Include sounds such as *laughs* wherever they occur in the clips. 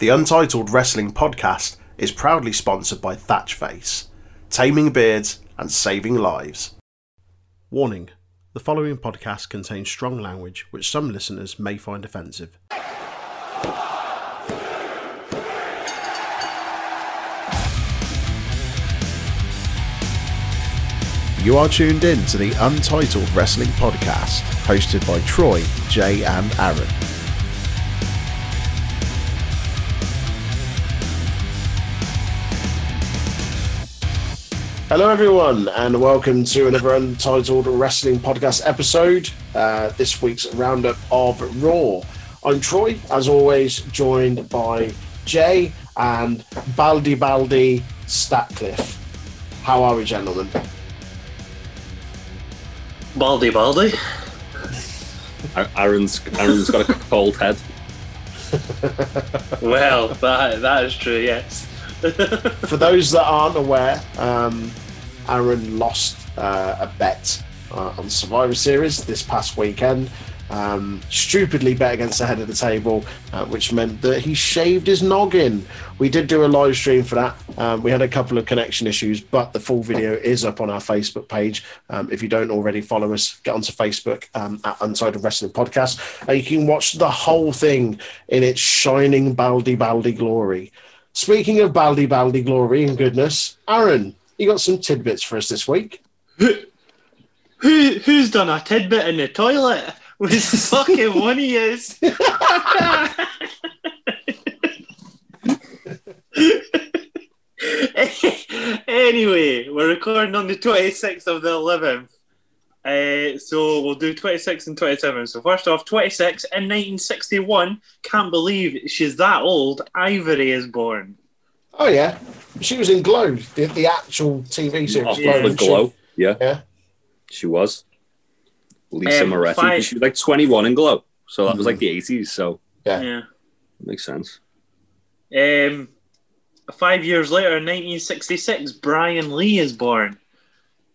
The Untitled Wrestling Podcast is proudly sponsored by Thatchface, taming beards and saving lives. Warning the following podcast contains strong language which some listeners may find offensive. You are tuned in to the Untitled Wrestling Podcast, hosted by Troy, Jay, and Aaron. Hello, everyone, and welcome to another Untitled Wrestling Podcast episode. Uh, this week's roundup of Raw. I'm Troy, as always, joined by Jay and Baldy Baldy Statcliffe. How are we, gentlemen? Baldy Baldy. Aaron's Aaron's got a cold head. *laughs* Well, that that is true. Yes. For those that aren't aware, um, Aaron lost uh, a bet uh, on Survivor Series this past weekend. Um, stupidly bet against the head of the table, uh, which meant that he shaved his noggin. We did do a live stream for that. Um, we had a couple of connection issues, but the full video is up on our Facebook page. Um, if you don't already follow us, get onto Facebook um, at Untitled Wrestling Podcast. And you can watch the whole thing in its shining baldy baldy glory. Speaking of baldy baldy glory and goodness, Aaron, you got some tidbits for us this week. Who who who's done a tidbit in the toilet? Was *laughs* fucking one he is. *laughs* *laughs* anyway, we're recording on the 26th of the 11th. Uh, so we'll do 26 and 27. So first off, 26 in 1961. Can't believe she's that old. Ivory is born. Oh yeah, she was in Glow, the, the actual TV series. Off Glow, of the she? glow. Yeah, Yeah. she was. Lisa Um, Moretti. five- She was like 21 in glow. So that was like the 80s. So Yeah. Yeah. makes sense. Um, five years later, in 1966, Brian Lee is born.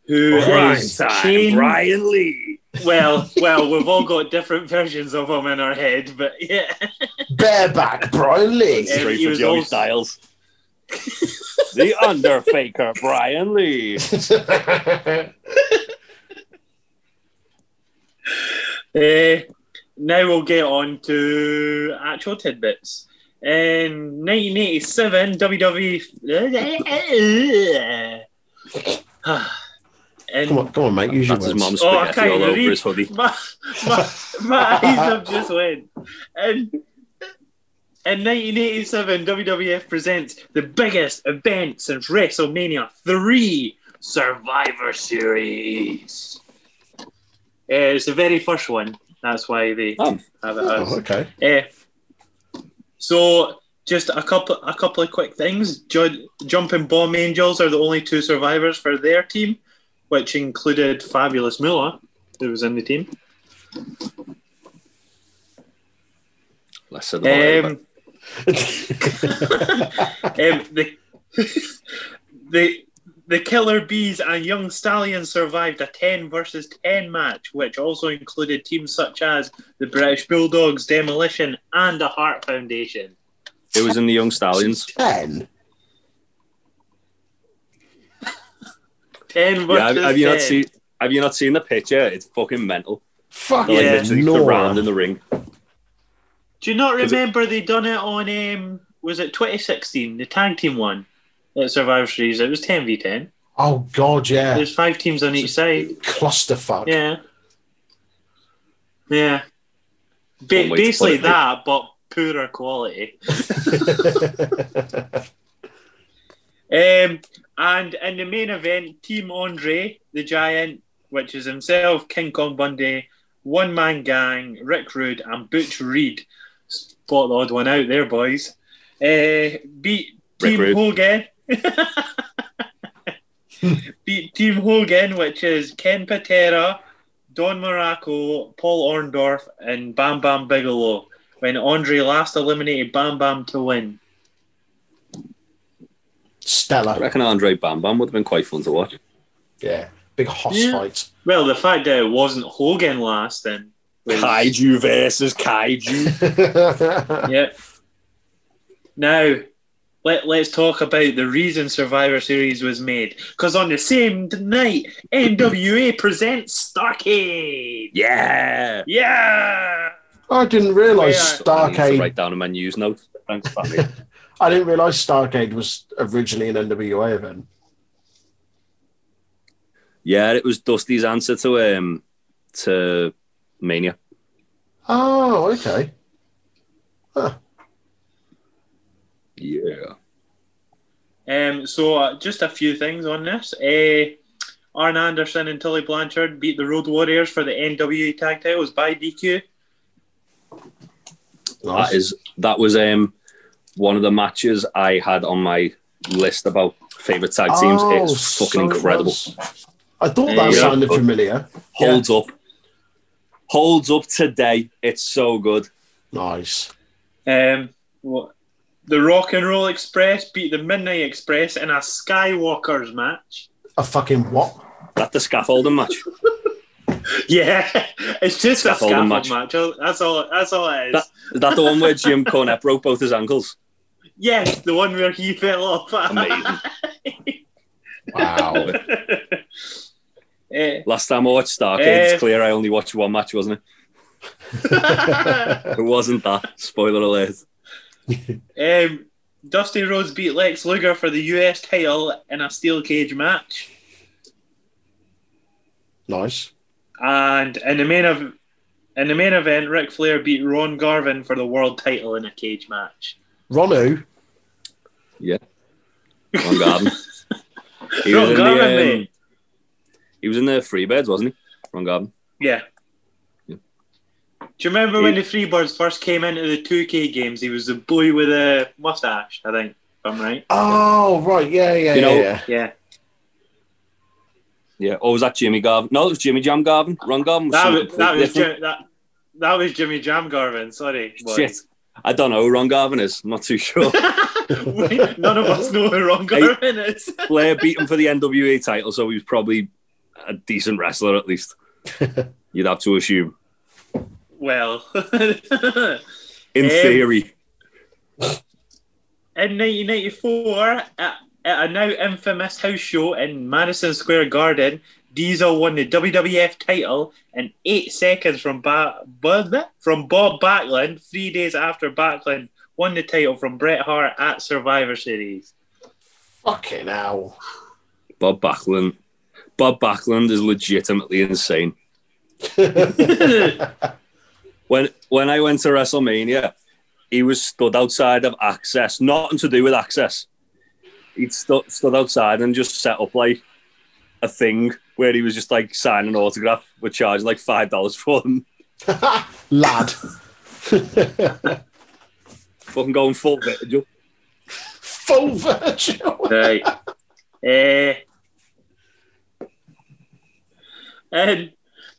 Who is chain- Brian Lee. Well, well, we've all got different versions of him in our head, but yeah. Bareback Brian Lee. Yeah. Straight he for was Joey also- Styles. the Underfaker, Brian Lee. Uh, *laughs* now we'll get on to actual tidbits. In 1987, WWE. *laughs* and come on, come on, mate. Use your his words. mom's Oh, I spaghetti all can't over his hoodie. my, my, my *laughs* eyes have just went. And in 1987, WWF presents the biggest event since WrestleMania 3 Survivor Series. Uh, it's the very first one. That's why they Oh. have it as. Oh, okay. Uh, so, just a couple, a couple of quick things. Ju- Jumping Bomb Angels are the only two survivors for their team, which included Fabulous Moolah, who was in the team. Um, *laughs* um, the, *laughs* the the Killer Bees and Young Stallions survived a 10 versus 10 match, which also included teams such as the British Bulldogs, Demolition, and the Hart Foundation. It was in the Young Stallions. 10? Yeah, have, have you not seen? Have you not seen the picture? It's fucking mental. Fuck They're, like, yeah, literally no. around in the ring. Do you not remember it, they done it on? Um, was it 2016? The tag team one at Survivor Series. It was 10 v 10. Oh god, yeah. There's five teams on it's each side. Clusterfuck. Yeah. Yeah. Ba- basically that, but poorer quality. *laughs* um, and in the main event, Team Andre, the Giant, which is himself, King Kong Bundy, One Man Gang, Rick Rude, and Butch Reed. Spot the odd one out there, boys. Uh, beat Rick Team Rude. Hogan. *laughs* beat Team Hogan, which is Ken Patera, Don Muraco, Paul Orndorff, and Bam Bam Bigelow. When Andre last eliminated Bam Bam to win. I reckon Andre Bam Bam would have been quite fun to watch. Yeah. Big hoss Yeah. fight. Well, the fact that it wasn't Hogan last then. was- Kaiju versus Kaiju. *laughs* Yeah. Now, let, let's talk about the reason Survivor Series was made. Because on the same night, NWA *laughs* presents Starcade. Yeah. Yeah. I didn't realise Yeah. I need to Starcade. write down in my news note. Thanks, family. *laughs* I didn't realise Starcade was originally an NWA event. yeah, it was Dusty's answer to um to Mania. Oh, okay. Yeah. Um, so uh, just a few things on this. Uh, Arn Anderson and Tully Blanchard beat the Road Warriors for the NWA tag titles by DQ. Nice. That is that was um one of the matches I had on my list about favorite tag teams. Oh, it's fucking so incredible. was. I thought that Yeah. sounded familiar. Holds up. Holds up today. It's so good. Nice. Um, what? The Rock and Roll Express beat the Midnight Express in a Skywalkers match. A fucking what? That the scaffolding match. *laughs* Yeah, it's just Scaffolding a scaffold match. match. That's all. That's all it is. That- Is that the one where Jim *laughs* Cornette broke both his ankles? Yes, the one where he fell off. Amazing. *laughs* Wow. Eh, Last time I watched Starcade, Eh. it's clear I only watched one match, wasn't it? *laughs* It wasn't that. Spoiler alert. um, Dusty Rhodes beat Lex Luger for the US title in a steel cage match, nice. and in the main of in the main event, Ric Flair beat Ron Garvin for the world title in a cage match. Ronu. Ron Garvin. *laughs* He Ron was, in Garvin, the, um, he was in the Freebirds, wasn't he? Ron Garvin. Yeah. Yeah. Do you remember when the Freebirds first came into the 2K games? He was the boy with a mustache, I think, if I'm right. Oh, right. Yeah, yeah, You yeah. know- yeah. Yeah. Yeah. Or was that Jimmy Garvin? No, it was Jimmy Jam Garvin. Ron Garvin was That was, that, was. Jim, that, that was Jimmy Jam Garvin, sorry. boy. Shit. I don't know who Ron Garvin is. I'm not too sure. *laughs* Wait, None of us know who Ron Garvin is. *laughs* Flair beat him for the NWA title, so he was probably a decent wrestler at least. *laughs* You'd have to assume. Well, In Um, theory. in 1994, at, at a now infamous house show in Madison Square Garden, Diesel won the WWF title in eight seconds from ba- Bob, from Bob Backlund, three days after Backlund won the title from Bret Hart at Survivor Series. Fucking hell. Bob Backlund. Bob Backlund is legitimately insane. *laughs* When when I went to WrestleMania, he was stood outside of Axxess, nothing to do with Axxess. He'd stu- stood outside and just set up like a thing where he was just like signing an autograph. We're charging like five dollars for them. *laughs* Lad. *laughs* Fucking going full Virgil. Full virtual. *laughs* Right. Eh. and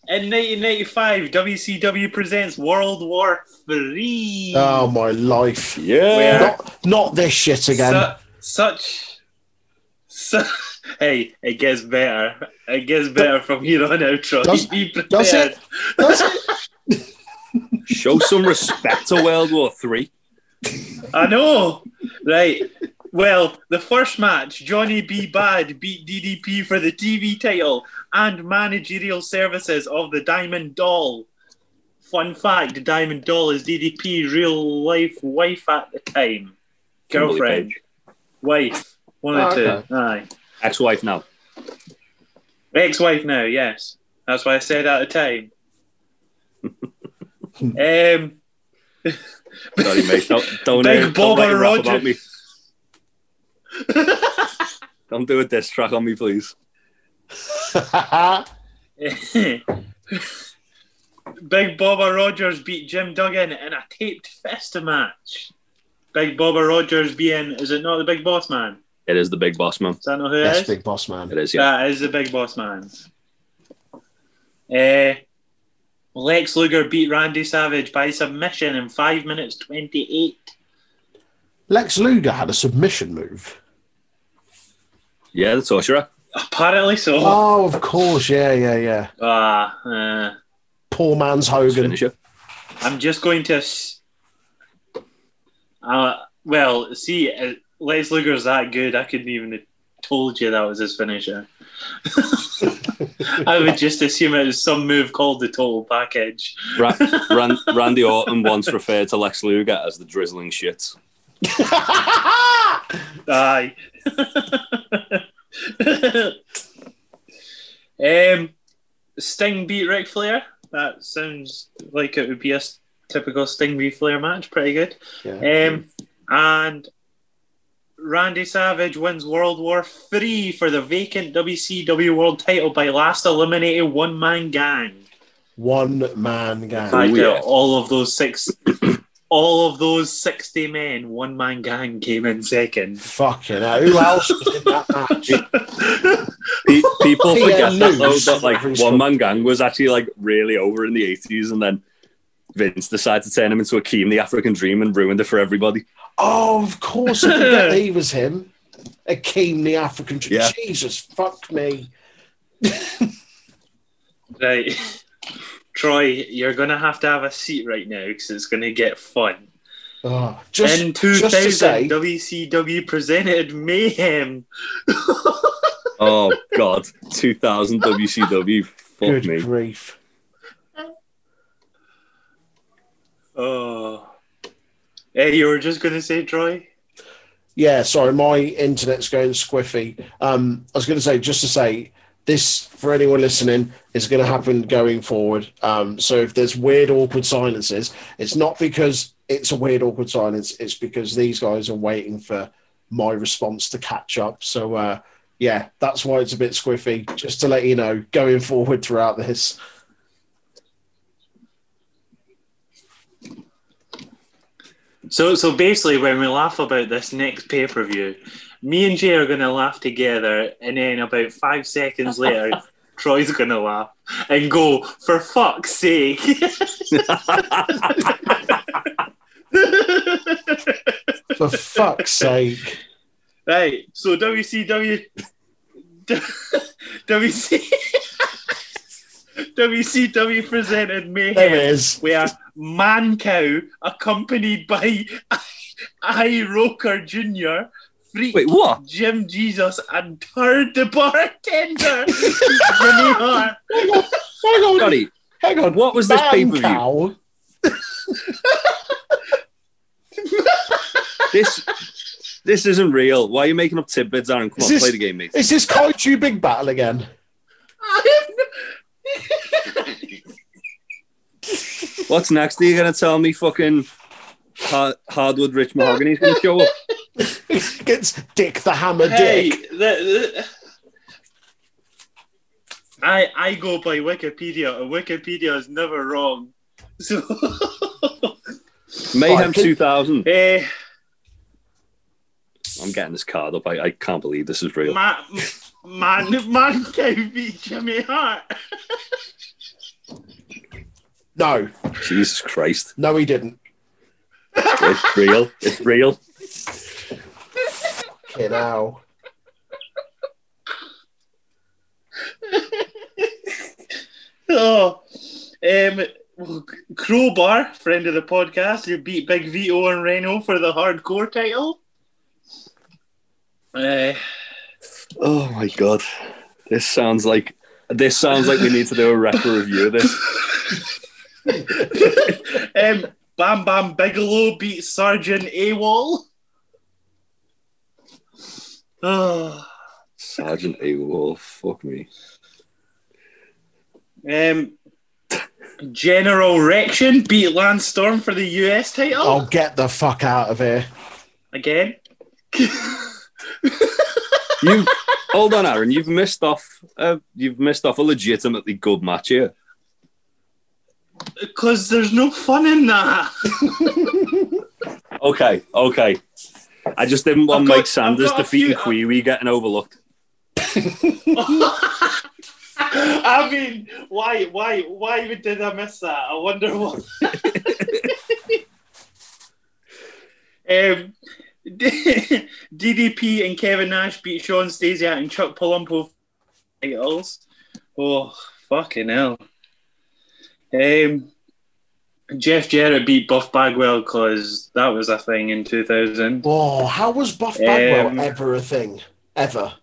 in 1995, WCW presents World War Three. Oh, my life. Yeah. Not, not this shit again. Su- such, su- hey, it gets better. It gets better from here on out, Troy. Does- Be prepared. does it? Does it? *laughs* Show some respect to World War Three. I know. Right. Well, the first match, Johnny B. Bad beat DDP for the TV title and managerial services of the Diamond Doll. Fun fact: the Diamond Doll is DDP's real life wife at the time, girlfriend, wife, one of the okay. two. Aye. Ex-wife now. Ex-wife now, yes. That's why I said at the time. *laughs* um, Sorry, mate. Don't don't, Big uh, don't let Bubba it rap about me. Don't do a diss track on me, please. *laughs* Big Bubba Rogers beat Jim Duggan in a taped fist match. Big Bubba Rogers being, is it not the Big Boss Man? It is the big boss man. Does that know who yes, is? big boss man. It is, yeah. That is the Big Boss Man. Uh, Lex Luger beat Randy Savage by submission in 5 minutes 28. Lex Luger had a submission move. Yeah, the torturer. Apparently so. Oh, of course. Yeah, yeah, yeah. Ah, uh, Poor man's Hogan. I'm just going to. s- Uh, Well, see, Lex Luger's that good. I couldn't even have told you that was his finisher. *laughs* I would just assume it was some move called the total package. Ra- *laughs* Ran- Randy Orton once referred to Lex Luger as the drizzling shit. *laughs* Aye. um, Sting beat Ric Flair. That sounds like it would be a typical Sting v Flair match. Pretty good. Yeah. Um, and Randy Savage wins World War Three for the vacant WCW World Title by last eliminated one man gang. One man gang. fact oh, yeah. all of those six, *coughs* all of those sixty men, one man gang came in second. Fucking hell. Who else was in that match? *laughs* Pe- people Yeah, forget that, though, loose. that like one man gang was actually like really over in the eighties, and then Vince decided to turn him into Akeem the African Dream and ruined it for everybody. Oh, of course. I forget *laughs* he was him. Akeem the African. Yeah. Jesus, fuck me. *laughs* Right, Troy, you're gonna have to have a seat right now because it's gonna get fun. Oh, just, in just to 2000, say, WCW presented Mayhem. *laughs* Oh God, two thousand WCW. Fuck good me. grief. Oh, hey, you were just gonna say Troy? Yeah, sorry, my internet's going squiffy. Um, I was going to say, just to say, this for anyone listening is going to happen going forward. Um, so if there's weird, awkward silences, it's not because it's a weird, awkward silence. It's because these guys are waiting for my response to catch up. So uh, yeah, that's why it's a bit squiffy. Just to let you know, going forward throughout this. So, so basically, when we laugh about this next pay per view, me and Jay are going to laugh together, and then about five seconds later, *laughs* Troy's going to laugh and go, "For fuck's sake!" *laughs* For fuck's sake. right. So WCW, WC, WCW presented Mayhem. There it is. We are Mancow, accompanied by *laughs* Al Roker Jr., Freak Wait, what? Jim Jesus, and Turd the bartender, Jimmy Hart. Hang on, hang on, Scotty, hang on. what was this Man pay-per-view? *laughs* this this isn't real. Why are you making up tidbits, Aaron? Come Is on, this- play the game, mate. Is this Kaiju Big Battle again? *laughs* What's next? Are you gonna tell me fucking hard, hardwood rich mahogany's gonna show up? it's Dick the Hammer hey, Dick. the, the, I I go by Wikipedia, and Wikipedia is never wrong. So, Mayhem 2000. eh, I'm getting this card up. I, I can't believe this is real. man, man, man, can beat Jimmy Hart. No, Jesus Christ. no, he didn't. It's real. It's real. Fucking hell. Oh, um, Crowbar, friend of the podcast, who beat Big Vito and Reno for the hardcore title. Uh, Oh my god. This sounds like this sounds like we need to do a record review of this. *laughs* um, Bam Bam Bigelow beat Sergeant AWOL. Oh, Sergeant AWOL, fuck me. um, General Rection beat Lance Storm for the US title I'll get the fuck out of here. again. You hold on, Aaron. You've missed off. Uh, you've missed off a legitimately good match here. Because there's no fun in that. *laughs* Okay, okay. I just didn't want got- Mike Sanders I've got a defeating few- Kwee Wee getting overlooked. *laughs* I mean, why, why, why even did I miss that? I wonder what. *laughs* um, DDP and Kevin Nash beat Shawn Stasiak and Chuck Palumbo titles. Oh, fucking hell. Um, Jeff Jarrett beat Buff Bagwell because that was a thing in 2000. Oh, how was Buff Bagwell Um, ever a thing? Ever?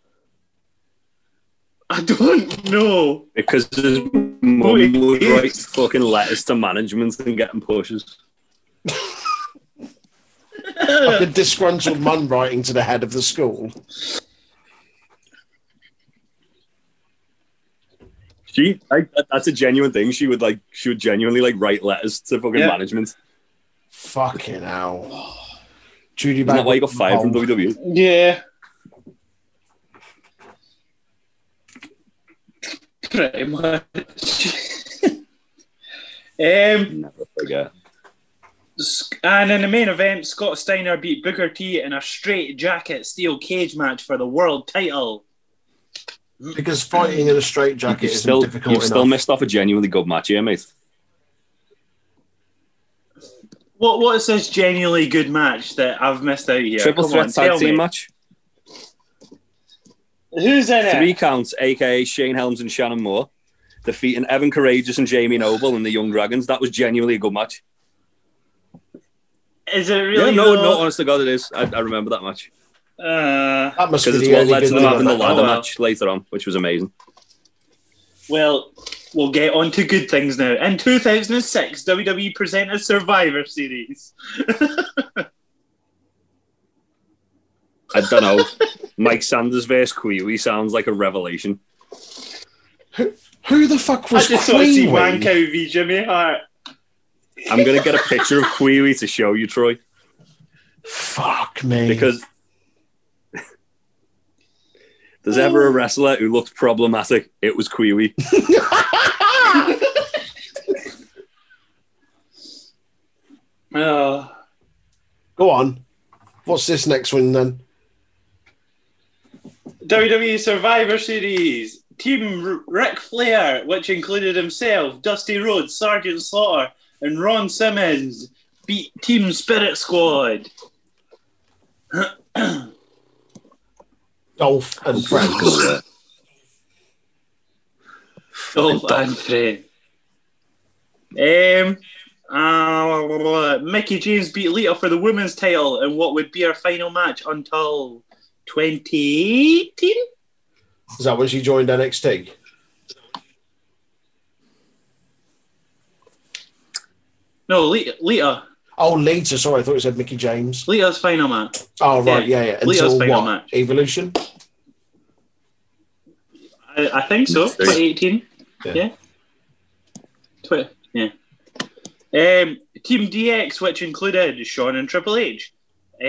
I don't know. Because his mum would write fucking letters to management and get them pushes. Like a disgruntled *laughs* man writing to the head of the school. She, like, that- that's a genuine thing. She would like, she would genuinely like write letters to fucking Yeah. management. Fucking hell. Judy Isn't that why you got fired from WWE? Yeah. Pretty much. *laughs* um, Never forget. Sc- and in the main event, Scott Steiner beat Booker T in a straight jacket steel cage match for the world title. Because fighting in a straight jacket You've is still, difficult you've still missed off a genuinely good match here, mate. What what is this genuinely good match that I've missed out here? Triple Come threat on, tag tell team me. match. Who's in it? Three counts, aka Shane Helms and Shannon Moore, defeating Evan Karagias and Jamie Noble and the Jung Dragons. That was genuinely a good match. Is it really? yeah, no, though? no, honest to God, it is. I, I remember that match Uh, That must because it's what led to them having the ladder well. match later on, which was amazing. well, we'll get on to good things now. In 2006, WWE presented Survivor Series. I don't know. *laughs* Mike Sanders versus Kiwi sounds like a revelation. Who who the fuck I was just want see Queen? Mancow v Jimmy Hart. I'm gonna get a picture of Kiwi to show you, Troy, Fuck me. because there's ever a oh. wrestler who looked problematic. It was Kiwi. Oh. *laughs* Uh, Go on. What's this next one then? WWE Survivor Series. Team R- Ric Flair, which included himself, Dusty Rhodes, Sergeant Slaughter, and Ron Simmons, beat Team Spirit Squad. *clears throat* Dolph and friends. Dolph and Fred. Um, uh, Mickie James beat Lita for the women's title in what would be her final match until 2018? Is that when she joined NXT? No, Lita. Lita. Oh, Lita. Sorry, I thought it said Mickie James. Lita's final match. Oh, right. Yeah, yeah. Lita's Until final what? match. Evolution? I, I think so. 2018. Yeah. Yeah. Twi- yeah. Um, Team DX, which included Shawn and Triple H, uh,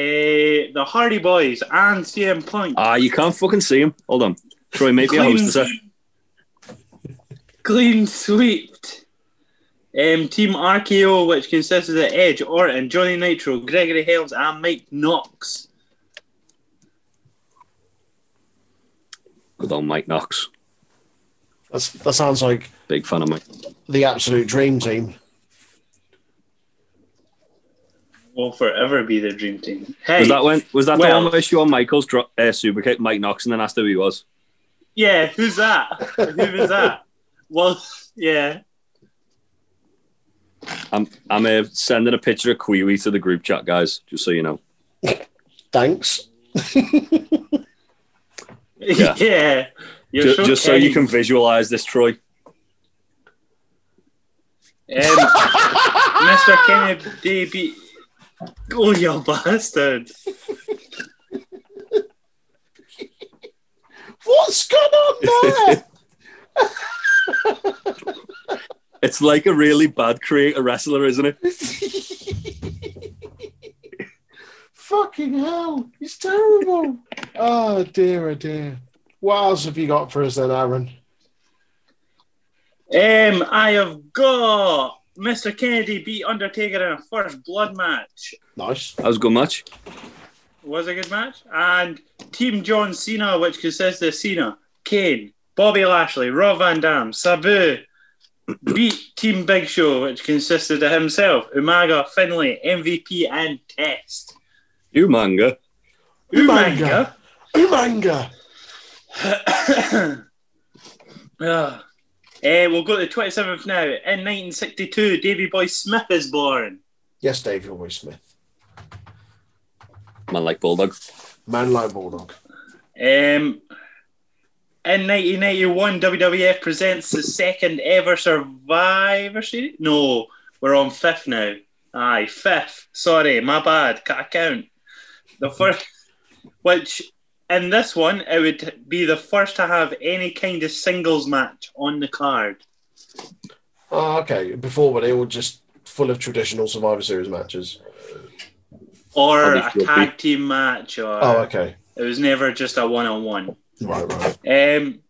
the Hardy Boys, and CM Punk. Ah, you can't fucking see him. Hold on. Troy, make me a Clean- hostess. Clean swept. Um, Team RKO, which consisted of Edge, Orton, Johnny Nitro, Gregory Helms, and Mike Knox. Good old Mike Knox. That's, that sounds like Big fan of Mike. the absolute dream team. Will forever be the dream team. Hey, Was that when? Was that well- the one where Shawn Michaels dro- uh, super kicked Mike Knox and then asked who he was? yeah, who's that? Who was that? *laughs* Well, yeah. I'm I'm uh, sending a picture of Kiwi to the group chat, guys. Just so you know. Thanks. Yeah. *laughs* Yeah. You're so just so you can visualize this, Troy. Um, *laughs* Mr. Kennedy beat. Oh, you bastard. What's going on there? *laughs* It's like a really bad creator wrestler, isn't it? *laughs* Fucking hell. He's terrible. oh, dear, oh, dear. What else have you got for us then, Aaron? Um, I have got Mr. Kennedy beat Undertaker in a first blood match. Nice. That was a good match. Was a good match. And Team John Cena, which consists of Cena, Kane, Bobby Lashley, Rob Van Dam, Sabu, beat Team Big Show, which consisted of himself, Umaga, Finlay, MVP, and Test. Umanga. Umanga. Umanga. *coughs* Ah. Uh, we'll go to the 27th now. In 1962, Davey Boy Smith is born. Yes, Davey Boy Smith. Man like Bulldog. Man like Bulldog. Um, in 1991, WWF presents the second ever Survivor Series. No, we're on fifth now. Aye, fifth. Sorry, my bad. Can't count. The first, which in this one, it would be the first to have any kind of singles match on the card. Oh, okay. Before were they all just full of traditional Survivor Series matches? Or Or a tag team match, or Oh, okay. it was never just a one on one. Right, right. Um,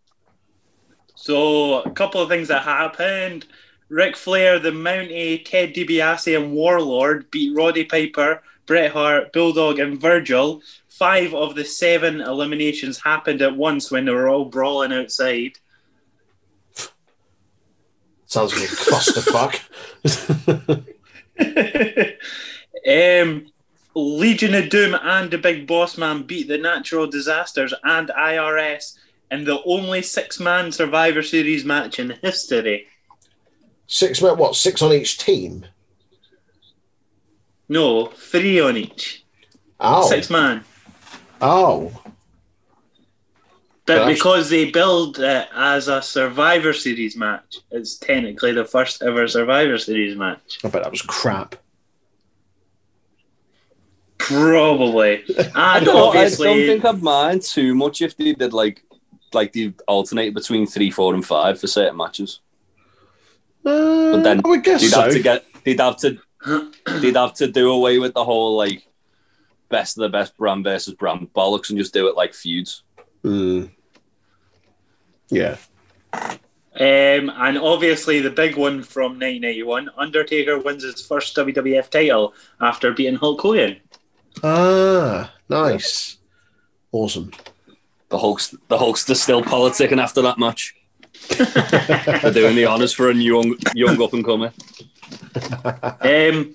so a couple of things that happened. Ric Flair, the Mountie, Ted DiBiase, and Warlord beat Roddy Piper, Bret Hart, Bulldog, and Virgil. Five of the seven eliminations happened at once when they were all brawling outside. Sounds like a clusterfuck. *laughs* um, Legion of Doom and the Big Boss Man beat the Natural Disasters and IRS in the only six-man Survivor Series match in history. six men, what? Six on each team? No, three on each. Oh. Six man. Oh. But Gosh. because they build it as a Survivor Series match, it's technically the first ever Survivor Series match. I bet that was crap. Probably. I don't, I don't think I'd mind too much if they did like like they alternate between three, four, and five for certain matches. Uh, But then I would guess They'd so. have to get they'd have to they'd have to do away with the whole like best of the best brand versus brand bollocks and just do it like feuds. Hmm. Yeah. um, and obviously the big one from 1991, Undertaker wins his first WWF title after beating Hulk Hogan. Ah, nice. Awesome. The Hulk's the Hulkster still politicking after that match. They're doing the honours for a young young up and comer. Um,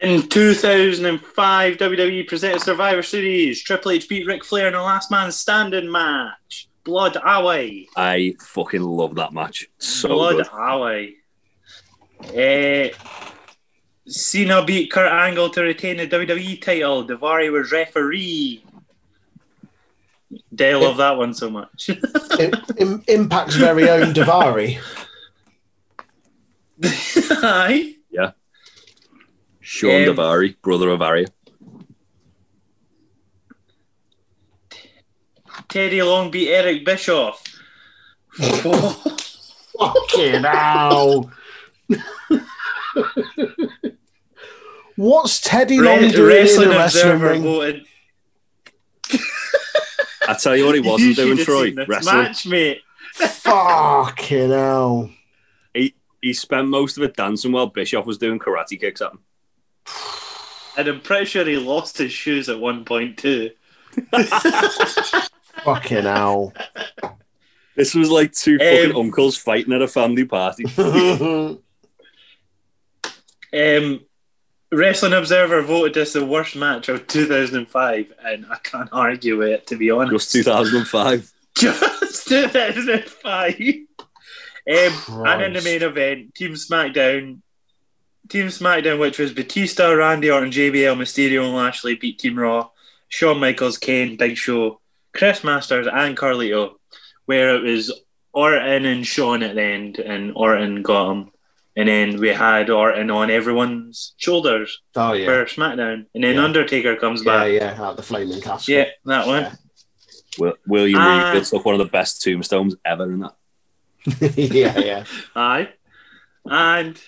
in 2005, WWE presented Survivor Series. Triple H beat Ric Flair in a last man standing match. Blood away. I fucking love that match. So Blood good. away. Uh, Cena beat Kurt Angle to retain the WWE title. Daivari was referee. They love that one so much. *laughs* Im- Im- Impact's very own Daivari. Aye. Sean Um, Daivari, brother of Ariya. Teddy Long beat Eric Bischoff. *laughs* Fucking hell. *laughs* *laughs* What's Teddy Long Re- doing in the wrestling Observer ring? voted. *laughs* I tell you what, he wasn't should doing have Troy wrestling. match, mate. Fucking hell. He spent most of it dancing while Bischoff was doing karate kicks at him. And I'm pretty sure he lost his shoes at one point too. *laughs* Fucking hell. This was like two fucking Um, uncles fighting at a family party. Um, Wrestling Observer voted this the worst match of 2005, and I can't argue with it to be honest. Just 2005. *laughs* Just 2005. Um, and in the main event, Team SmackDown, Team SmackDown, which was Batista, Randy Orton, JBL, Mysterio, and Lashley, beat Team Raw. Shawn Michaels, Kane, Big Show, Chris Masters, and Carlito, where it was Orton and Shawn at the end, and Orton got him. And then we had Orton on everyone's shoulders oh, yeah. for SmackDown. And then Yeah. Undertaker comes Yeah, back. yeah, out the flaming castle. Yeah, that one. Yeah. Will- William Ah. Reed took one of the best tombstones ever in that. *laughs* *laughs* yeah, yeah. Aye. And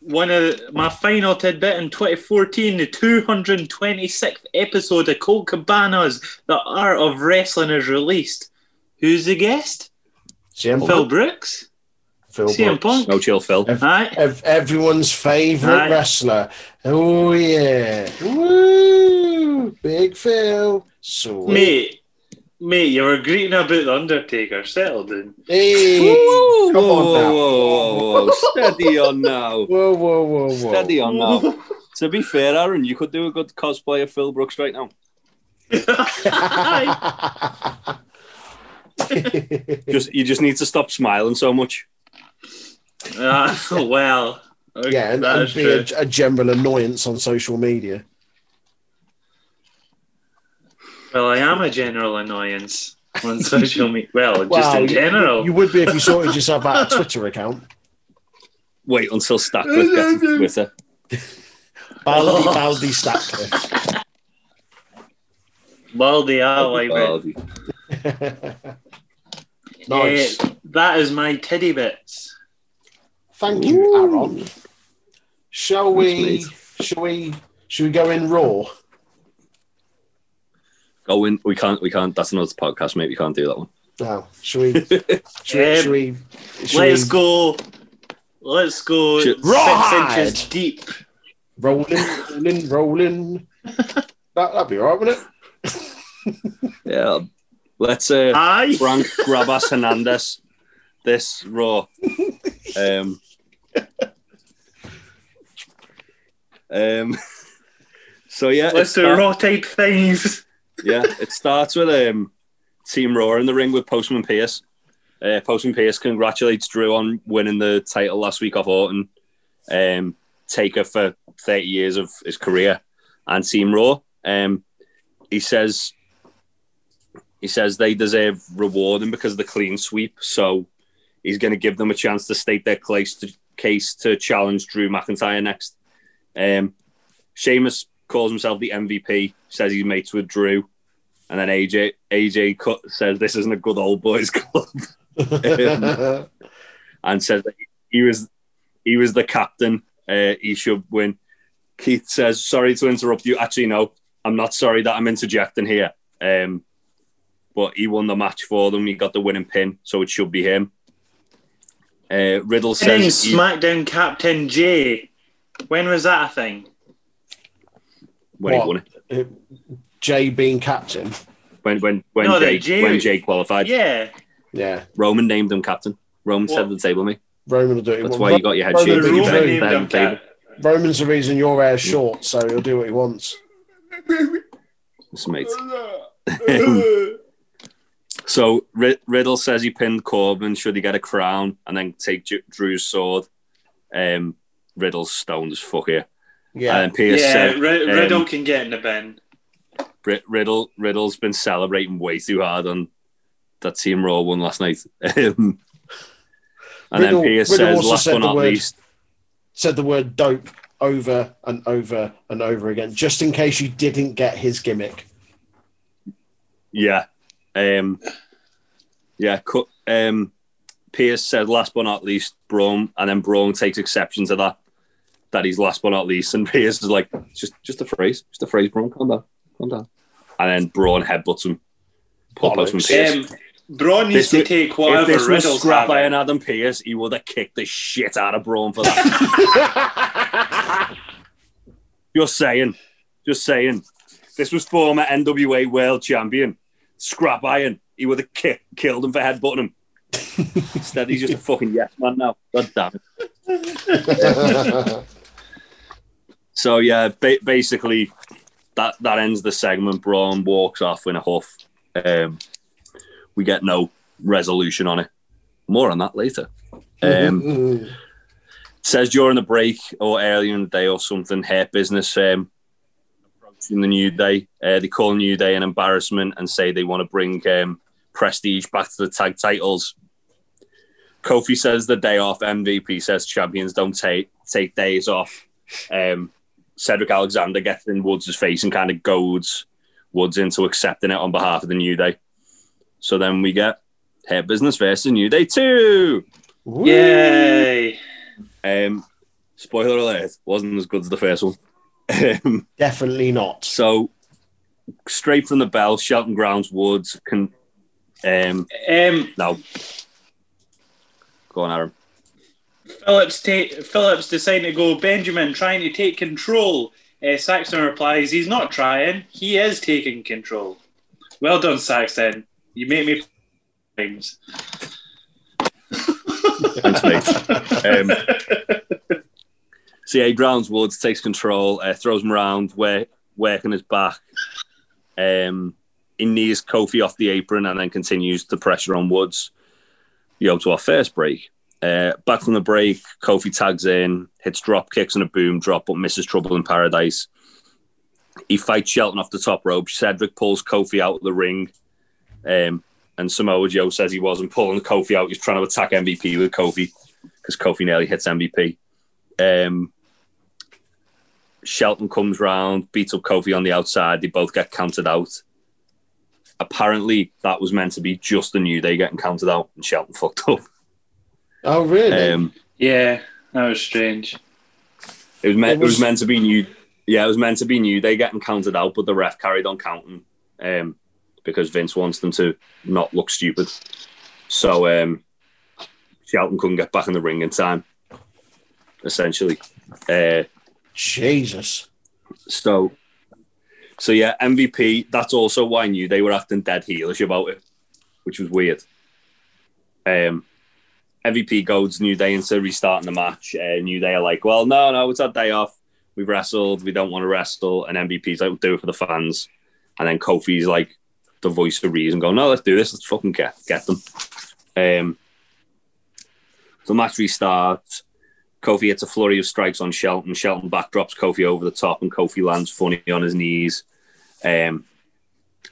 one of my final tidbit in 2014, the 226th episode of Colt Cabana's The Art of Wrestling is released. Who's the guest? Jim Phil Punk. Brooks? Phil CM Brooks. Punk? No chill, Phil. Aye. Ev- everyone's favourite Aye. wrestler. Oh, yeah. Woo! Big Phil. Sweet. Mate, mate, you were greeting about The Undertaker. Settled in. Hey. Whoa, Come whoa, on now. whoa, whoa, whoa. Steady on now. *laughs* Whoa, whoa, whoa, whoa. Steady on now. *laughs* To be fair, Aaron, you could do a good cosplay of Phil Brooks right now. *laughs* Just you just need to stop smiling so much. Uh, *laughs* well, okay, yeah, and, that and be a, a general annoyance on social media. Well, I am a general annoyance on social media. *laughs* Well, just Well, in general. You would be if you sorted yourself out a Twitter account. Wait until Stackcliffe gets to *laughs* Twitter. Baldy, Baldy Stackcliffe. Baldy out, I bet. Baldy. nice. Eh, that is my teddy bits. Thank you, Aaron. Shall we? Thanks, Shall we? Should we go in raw? Go in. We can't. We can't. That's another podcast, mate. We can't do that one. No. Should we? *laughs* Should we? Um, Should we? Should Let's we go. Let's go Shit. six inches deep. rolling, rolling, rolling. *laughs* that, that'd be all right, wouldn't it? *laughs* Yeah. Let's uh, Aye. Frank Grabas Hernandez. This raw. Um. *laughs* Um. So yeah, Let's do raw things. yeah, it starts with um, Team Raw in the ring with Postman Pearce. Uh, Postman Pearce congratulates Drew on winning the title last week off Orton. Um, Taker for 30 years of his career and Team Raw. Um, he says he says they deserve rewarding because of the clean sweep. So he's going to give them a chance to state their case to, case to challenge Drew McIntyre next. Um, Sheamus calls himself the MVP, says he's mates with Drew. And then AJ AJ cut, says this isn't a good old boys *laughs* club *laughs* and says that he was he was the captain. Uh, he should win. Keith says, "Sorry to interrupt you. Actually, no, I'm not sorry that I'm interjecting here. Um, but he won the match for them. He got the winning pin, so it should be him." Uh, Riddle Then says, he- SmackDown Captain J. When was that a thing? "When he What? won it, Jay being captain. when when when No, Jay Jay- when Jay qualified, Yeah. Yeah, Roman named him captain. Roman What? said at the table, me. Roman will do it. That's Well, why you got your head shaved. will You do named him. Cap- Roman's the reason your hair's short, so he'll do what he wants. This mate. *laughs* *laughs* So Rid- Riddle says he pinned Corbin. Should he get a crown and then take Ju- Drew's sword? Um, Riddle's stoned as fuck here. Yeah, And then Pearce yeah, said Rid- um, Riddle can get in the bin. Ri- Riddle Riddle's been celebrating way too hard on that Team Raw one last night. *laughs* Um, and Riddle- then Pearce Riddle says, last but not word- least, said the word dope over and over and over again, just in case you didn't get his gimmick. yeah, um, yeah. Cu- um, Pearce said, last but not least, Braun, and then Braun takes exception to that. That he's last but not least, and *laughs* Pearce is like, just just a phrase, just a phrase, Braun, calm down, calm down. And then Braun headbutts him. Paul Bollocks. Postman Pearce. Um, Braun needs This to was- take if whatever this was Riddle's Scrap having. Iron Adam Pearce, he would have kicked the shit out of Braun for that. *laughs* Just saying. Just saying. This was former NWA World Champion. Scrap Iron. He would have killed him for headbutting him. *laughs* Instead, he's just a fucking yes man now. God damn it. So, yeah, ba- basically, that, that ends the segment. Braun walks off in a huff. Um, we get no resolution on it. More on that later. Um, *laughs* says during the break or earlier in the day or something, Hurt Business um, approaching the New Day. Uh, they call New Day an embarrassment and say they want to bring um, prestige back to the tag titles. Kofi says the day off. MVP says champions don't take take days off. Um, Cedric Alexander gets in Woods' face and kind of goads Woods into accepting it on behalf of the New Day. So then we get Hurt Business versus New Day 2. Yay! Um, spoiler alert, wasn't as good as the first one. Um, Definitely not. so straight from the bell, Shelton Grounds Woods can um Um, no. Go on, Aaron. Phillips ta- Phillips deciding to go. Benjamin trying to take control. Uh, Saxton replies, "He's not trying. He is taking control." Well done, Saxton. You make me. Times. Thanks, mate. *laughs* Um, CA Grounds Woods takes control, uh, throws him around, work, working his back. Um, he knees Kofi off the apron and then continues the pressure on Woods. You go to our first break. Uh, back from the break, Kofi tags in, hits drop kicks and a boom drop, but misses Trouble in Paradise. He fights Shelton off the top rope. Cedric pulls Kofi out of the ring. Um, and Samoa Joe says he wasn't pulling Kofi out. He's trying to attack MVP with Kofi because Kofi nearly hits MVP. Um, Shelton comes round, beats up Kofi on the outside. They both get counted out. Apparently, that was meant to be just the New Day getting counted out, and Shelton fucked up. Oh, really? Um, Yeah, that was strange. it was meant. It It was, was- meant to be New. Yeah, it was meant to be New Day getting counted out, but the ref carried on counting um, because Vince wants them to not look stupid. So um, Shelton couldn't get back in the ring in time. Essentially, uh, Jesus. So, so yeah, MVP. That's also why I knew they were acting dead heelish about it, which was weird. Um, MVP goes New Day into restarting the match. Uh, New Day are like, well, no, no, it's our day off. We've wrestled. We don't want to wrestle. And MVP's like, we'll do it for the fans. And then Kofi's like the voice of reason, going, no, let's do this. Let's fucking get get them. Um, the match restarts. Kofi hits a flurry of strikes on Shelton. Shelton backdrops Kofi over the top, and Kofi lands funny on his knees. Um,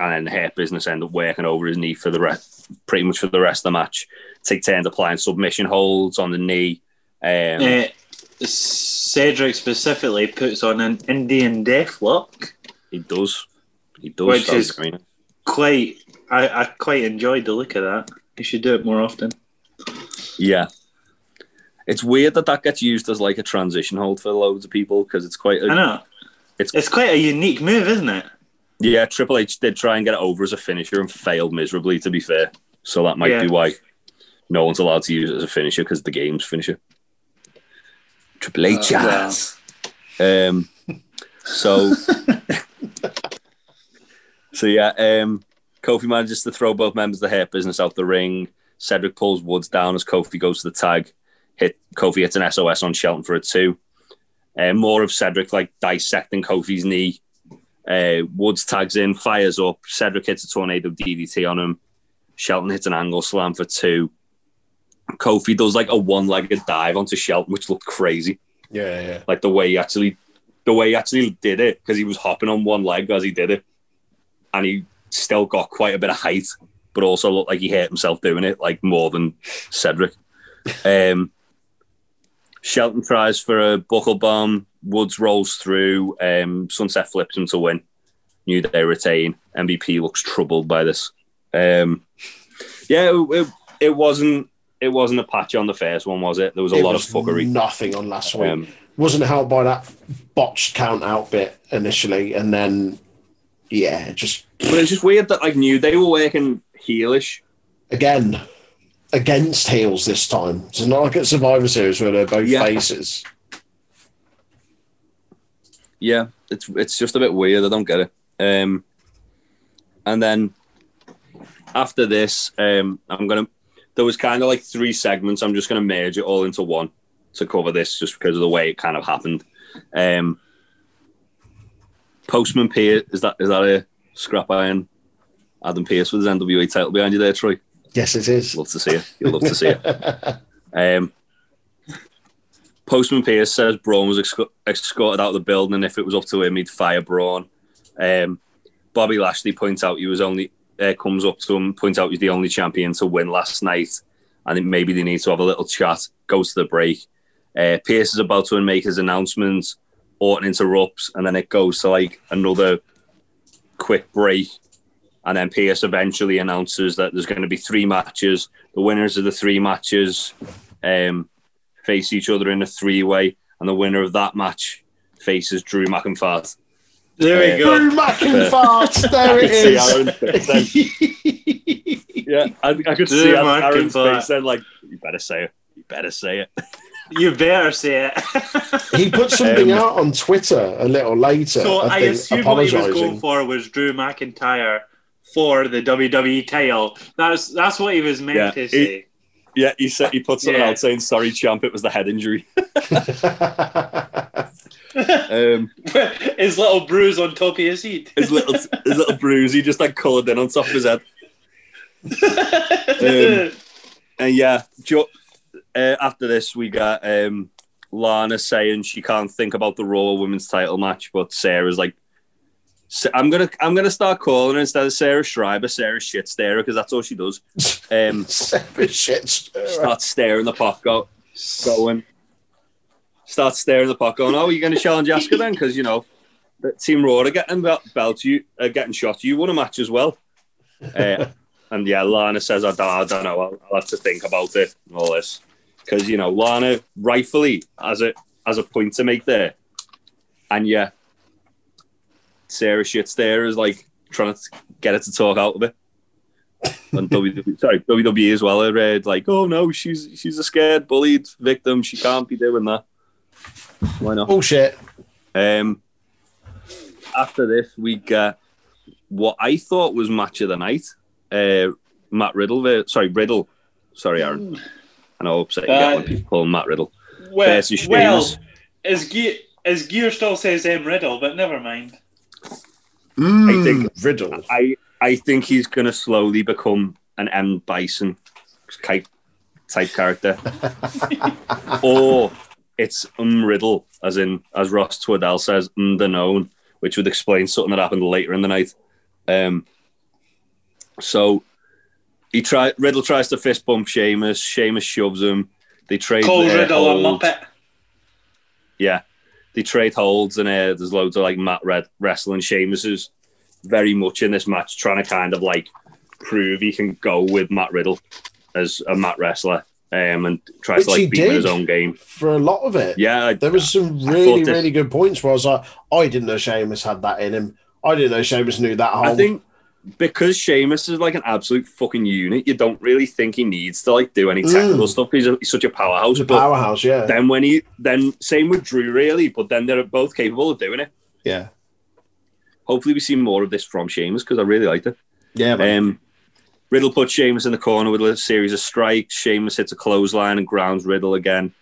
and then the Hurt Business end up working over his knee for the rest, pretty much for the rest of the match. Take turns applying submission holds on the knee. Um, Uh, Cedric specifically puts on an Indian death lock. He does. He does. Which is-. Quite, I, I quite enjoyed the look of that. You should do it more often. Yeah. It's weird that that gets used as like a transition hold for loads of people because it's quite. I A, know. It's- It's quite a unique move, isn't it? yeah, Triple H did try and get it over as a finisher and failed miserably. To be fair, so that might Yeah. be why no one's allowed to use it as a finisher because the game's finisher. Triple H. Oh, ass. Um, so, *laughs* so yeah, um, Kofi manages to throw both members of the Hurt Business out the ring. Cedric pulls Woods down as Kofi goes to the tag. Hit Kofi hits an SOS on Shelton for a two. Uh, more of Cedric like dissecting Kofi's knee. Uh, Woods tags in, fires up. Cedric hits a tornado DDT on him. Shelton hits an angle slam for two. Kofi does like a one-legged dive onto Shelton, which looked crazy Yeah, yeah. like the way he actually the way he actually did it because he was hopping on one leg as he did it and he still got quite a bit of height but also looked like he hurt himself doing it like more than cedric um shelton tries for a buckle bomb. Woods rolls through. Um sunset flips him to win. New day retain. Mvp looks troubled by this. Um yeah it, it, it wasn't it wasn't a patch on the first one was it? There was a It lot was of fuckery. Nothing on last week. um, Wasn't helped by that botched count out bit initially, and then yeah, just But it's just weird that like New Day were working heelish. again against heels this time. It's not like at Survivor Series where they're both Yeah. faces. Yeah, it's it's just a bit weird. I don't get it. Um, and then after this, um, I'm gonna. There was kind of like three segments. I'm just gonna merge it all into one to cover this, just because of the way it kind of happened. Um, Postman Pearce is that is that a scrap iron? Adam Pearce with his NWA title behind you there, Troy. Yes, it is. Love to see it. You'll love to see it. *laughs* Um, Postman Pearce says Braun was exco- escorted out of the building, and if it was up to him, he'd fire Braun. Um, Bobby Lashley points out he was only uh, comes up to him, points out he's the only champion to win last night. I think maybe they need to have a little chat. Goes to the break. Uh, Pearce is about to make his announcement. Orton interrupts, and then it goes to like another quick break. And then Pearce eventually announces that there's going to be three matches. The winners of the three matches um, face each other in a three way, and the winner of that match faces Drew McIntyre. There we Uh, go. Drew McIntyre, *laughs* there it see is. Aaron's face then. *laughs* yeah, I, I could Drew see Aaron's McIntyre. face then, like, you better say it. You better say it. *laughs* You better say it. he put something Um, out on Twitter a little later. so I, I, think, assume what he was going for was Drew McIntyre for the WWE title. That's that's what he was meant Yeah, to he- say. Yeah, he said he put something Yeah. out saying, sorry, champ, it was the head injury. *laughs* Um, *laughs* his little bruise on top of his head. his little his little *laughs* bruise, he just like coloured in on top of his head. Um, And yeah, jo- uh, after this, we got um, Lana saying she can't think about the Raw Women's Title match, but Sarah's like, "Sa- "I'm gonna, I'm gonna start calling her instead of Sarah Schreiber, Sarah Shit Starer, because that's all she does." Um, *laughs* shit. start staring the pot, go, going, start staring the pot, going, "Oh, you're to challenge Asuka then?" Because you know, the Team Raw are getting belt, belt you, are getting shot. You won a match as well. Uh, *laughs* and yeah, Lana says, I don't, I don't know, I'll, I'll have to think about it and all this. Because, you know, Lana rightfully has a, has a point to make there. And yeah, Sarah shits there is like trying to get her to talk out of it. And *laughs* WWE, sorry, WWE as well. I read like, oh no, she's she's a scared, bullied victim. She can't be doing that. Why not? Bullshit. Um, after this, we get what I thought was match of the night. Uh, Matt Riddle, sorry, Riddle. Sorry, Aaron. I know how upset you get when Uh, people call him Matt Riddle. Well, Versus well Sheamus. his gear, his gear still says M Riddle, but never mind. Mm, think- Riddle. I I think he's going to slowly become an M Bison type type character, *laughs* or it's um Riddle, as in as Ross Twaddell says, um the known, which would explain something that happened later in the night. Um, so he try Riddle tries to fist bump Sheamus. Sheamus shoves him. They trade Call uh, Riddle a holds. muppet. Yeah, they trade holds, and uh, there's loads of like Matt Red wrestling. Sheamus is very much in this match trying to kind of like prove he can go with Matt Riddle as a Matt wrestler, um, and tries to Which he like beat his own game. For a lot of it. Yeah, I, There was some really, this- really good points where I was like, I didn't know Sheamus had that in him. I didn't know Sheamus knew that whole. I think because Sheamus is like an absolute fucking unit, you don't really think he needs to like do any technical Mm. stuff. He's, a, he's such a powerhouse. he's a but powerhouse, yeah. then when he then same with Drew really, but then they're both capable of doing it. yeah. Hopefully, we see more of this from Sheamus because I really liked it. Yeah, man. Um, Riddle puts Sheamus in the corner with a series of strikes. Sheamus hits a clothesline and grounds Riddle again.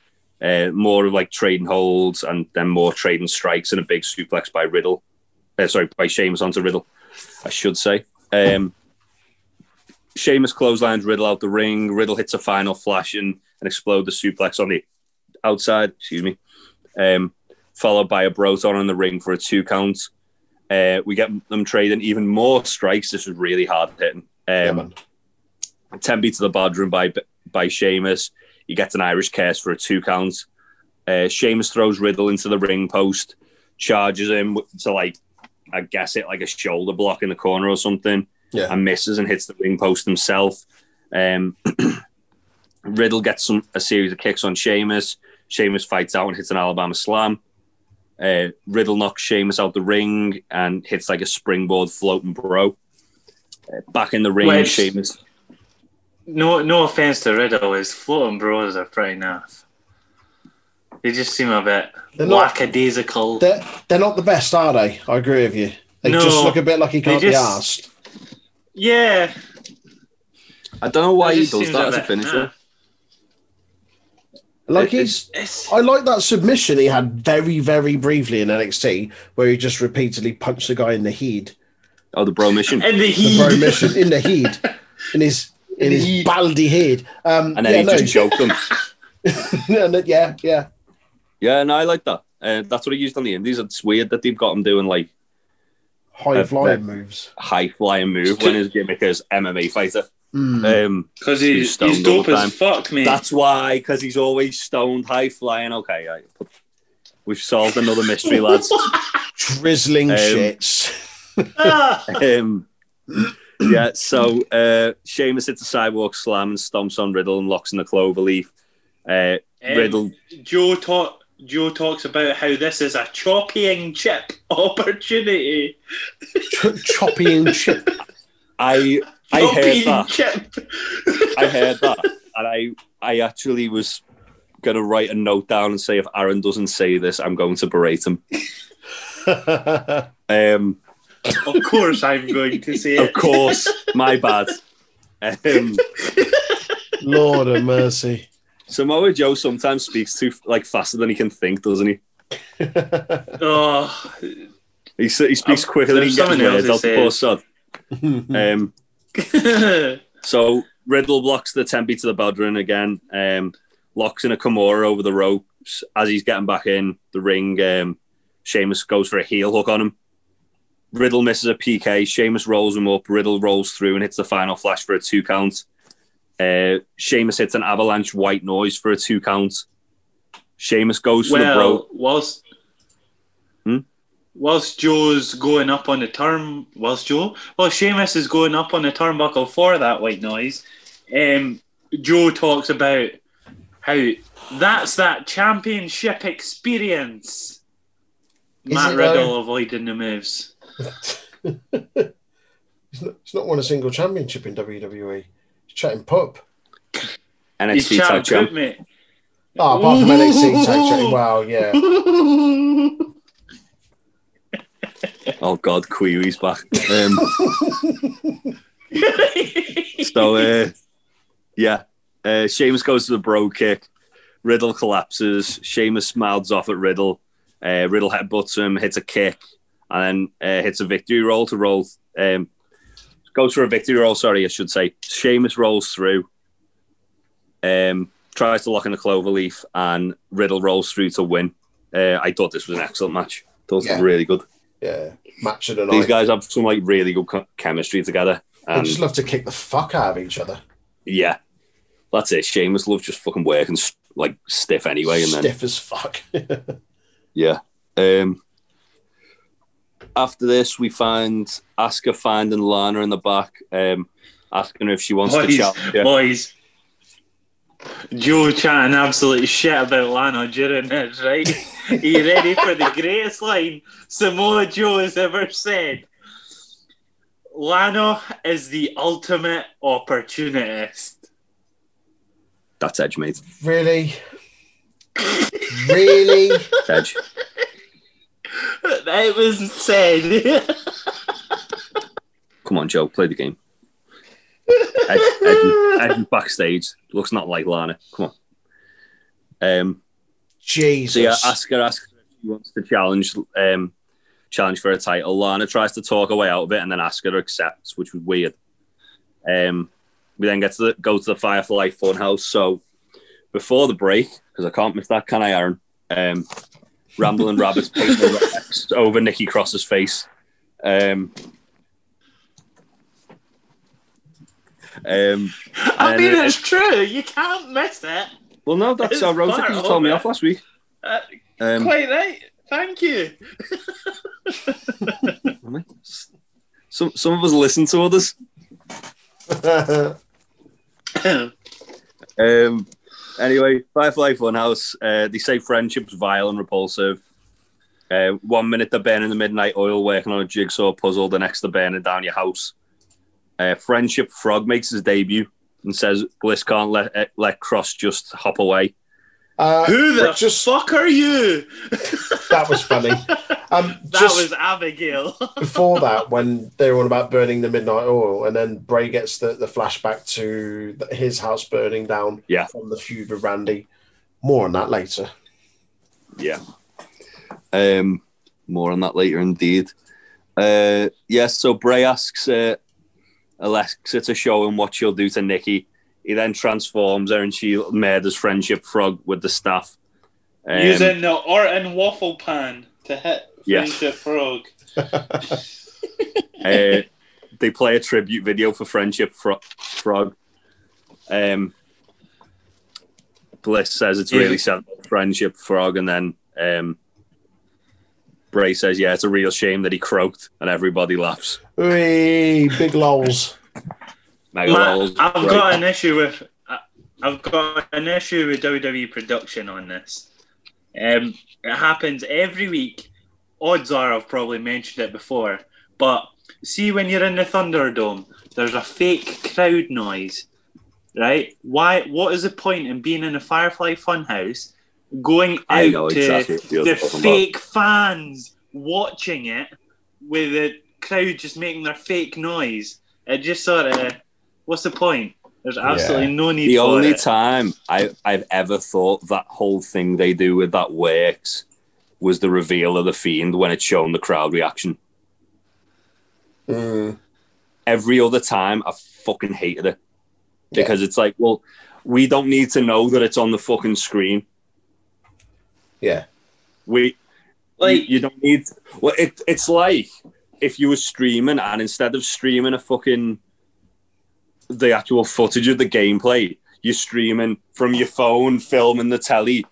Uh, more of like trading holds and then more trading strikes and a big suplex by Riddle. Uh, sorry, by Sheamus onto Riddle, I should say. Um, Sheamus clotheslines Riddle out the ring. Riddle hits a final flash and, and exploder suplex on the outside. Excuse me. Um, followed by a Broton on the ring for a two count. Uh, we get them trading even more strikes. This was really hard hitting. yeah, Um. 10 beat to the Bodhrán by by Sheamus. He gets an Irish curse for a two count. Uh, Sheamus throws Riddle into the ring post, charges him to like, I guess it like a shoulder block in the corner or something, Yeah. and misses and hits the ring post himself. Um, *clears throat* Riddle gets some a series of kicks on Sheamus. Sheamus fights out and hits an Alabama slam. Uh, Riddle knocks Sheamus out the ring and hits like a springboard floating bro. Uh, back in the ring, Which- Sheamus. No, no offense to Riddle, his floating bros are pretty naff. They just seem a bit They're not- lackadaisical. They're, they're not the best, are they? I agree with you. They No. just look a bit like he They can't be just- asked. yeah, I don't know why It he just does that a as a finisher. naff. Like It- he's. it's I like that submission he had very, very briefly in NXT, where he just repeatedly punched the guy in the head. Oh, the bro mission. in the The bro mission in the head, *laughs* in his in In his heat. baldy head. Um, And then yeah, he no, just choked him. *laughs* and yeah, yeah. Yeah, no, I like that. Uh, that's what he used on the Indies. It's weird that they've got him doing like High flying uh, moves. high flying move when his gimmick is MMA fighter. Mm. Um, Because He's he's, he's dope as fuck, mate. that's why, because he's always stoned, high flying. Okay, I, we've solved another mystery, lads. *laughs* Drizzling Um, shits. *laughs* Um, yeah, so uh, Sheamus hits a sidewalk slam and stomps on Riddle and locks in the clover leaf. Uh, Um, Riddle Joe talk. Joe talks about how this is a chopping chip *laughs* opportunity. Ch- choppy chip. I I heard that. chip. I heard that, and I I actually was gonna write a note down and say if Aaron doesn't say this, I'm going to berate him. *laughs* Um, of course, I'm going to say of it. course, my bad. *laughs* Um, Lord of mercy. Samoa Joe sometimes speaks too like faster than he can think, doesn't he? *laughs* Oh, He, s- he speaks Um, quicker than he there's gets words out the poor sod. *laughs* Um, *laughs* so Riddle blocks the Tempe to the Bodhrán again. Um, locks in a Kimura over the ropes as he's getting back in the ring. Um, Sheamus goes for a heel hook on him. Riddle misses a PK. Sheamus rolls him up. Riddle rolls through and hits the final flash for a two count. Uh, Sheamus hits an avalanche white noise for a two count. Sheamus goes for the bro. well, whilst Hmm? whilst Joe's going up on the turn, whilst Joe, well, Sheamus is going up on the turnbuckle for that white noise. Um, Joe talks about how that's that championship experience. Is Matt Riddle though? avoiding the moves. *laughs* he's, not, he's not won a single championship in WWE. He's chatting pup. He's NXT tag chatting champ. mate. Oh, apart from NXT tag chatting. Wow, yeah. *laughs* Oh God, Kwee Wee's back. Um, *laughs* So, uh, yeah, uh, Sheamus goes to the bro kick. Riddle collapses. Sheamus mouths off at Riddle. Uh, Riddle headbutts him, hits a kick, and then uh, hits a victory roll to roll. Um, goes for a victory roll, sorry, I should say. Sheamus rolls through, um, tries to lock in a clover leaf, and Riddle rolls through to win. Uh, I thought this was an excellent match. thought it was really good. Yeah. Match of the These guys have some like really good chemistry together. They And just love to kick the fuck out of each other. Yeah, that's it. Sheamus loves just fucking working like stiff anyway, and then Stiff as fuck. *laughs* yeah. Um, after this, we find Asuka finding Lana in the back, um, asking her if she wants to boys, challenge. her. boys. Joe chatting absolute shit about Lana during this, right? *laughs* Are you ready for the greatest line Samoa Joe has ever said? Lana is the ultimate opportunist. That's Edge, mate. really? really? Edge. It was said. Come on, Joe, play the game. Edge, Edge, Edge backstage looks not like Lana. Come on. Um, Jesus. So yeah, Asuka asks if she wants to challenge um challenge for a title. Lana tries to talk her way out of it, and then Asuka accepts, which was weird. Um, we then get to the, go to the Firefly Funhouse. So before the break, because I can't miss that, can I, Aaron? Um, Rambling Rabbits painting over Nikki Cross's face. Um, um, I And mean, it- it's true. You can't miss it. well, no, that's It's how I wrote it. You told me off last week. Uh, Um, quite right. Thank you. some some of us listen to others. *laughs* *laughs* Um, anyway, Firefly Funhouse. Uh, they say friendship's vile and repulsive. Uh, one minute they're burning the midnight oil, working on a jigsaw puzzle. The next they're burning down your house. Uh, Friendship Frog makes his debut and says Bliss can't let eh, let Cross just hop away. Uh, Who the just fuck are you? that was funny. *laughs* Um, That was Abigail. *laughs* before that, when they were all about burning the midnight oil, and then Bray gets the, the flashback to his house burning down Yeah. from the feud with Randy. More on that later. Yeah. Um, more on that later, indeed. Uh, yes, so Bray asks uh, Alexa to show him what she'll do to Nikki. He then transforms her and she murders Friendship Frog with the staff. Um, Using the Orton waffle pan to hit Yeah. Friendship Frog. *laughs* uh, they play a tribute video for Friendship Fro- Frog. Um, Bliss says it's really Yeah. sad about Friendship Frog, and then um, Bray says, "Yeah, it's a real shame that he croaked," and everybody laughs. Whee, big lols. *laughs* Mega Matt, lols. I've Right. got an issue with I've got an issue with WWE production on this. Um, it happens every week. Odds are I've probably mentioned it before, but see when you're in the Thunderdome, there's a fake crowd noise, right? Why? What is the point in being in a Firefly Funhouse, going out know to exactly the talking about. fake fans watching it, with the crowd just making their fake noise? It just sort of, what's the point? There's absolutely no need The for only it. time I, I've ever thought that whole thing they do with that works was the reveal of the Fiend when it shown the crowd reaction. Mm. Every other time, I fucking hated it because it's like, well, we don't need to know that it's on the fucking screen. Yeah. We Like, you, you don't need. Well, it, it's like if you were streaming and instead of streaming a fucking the actual footage of the gameplay, you're streaming from your phone, filming the telly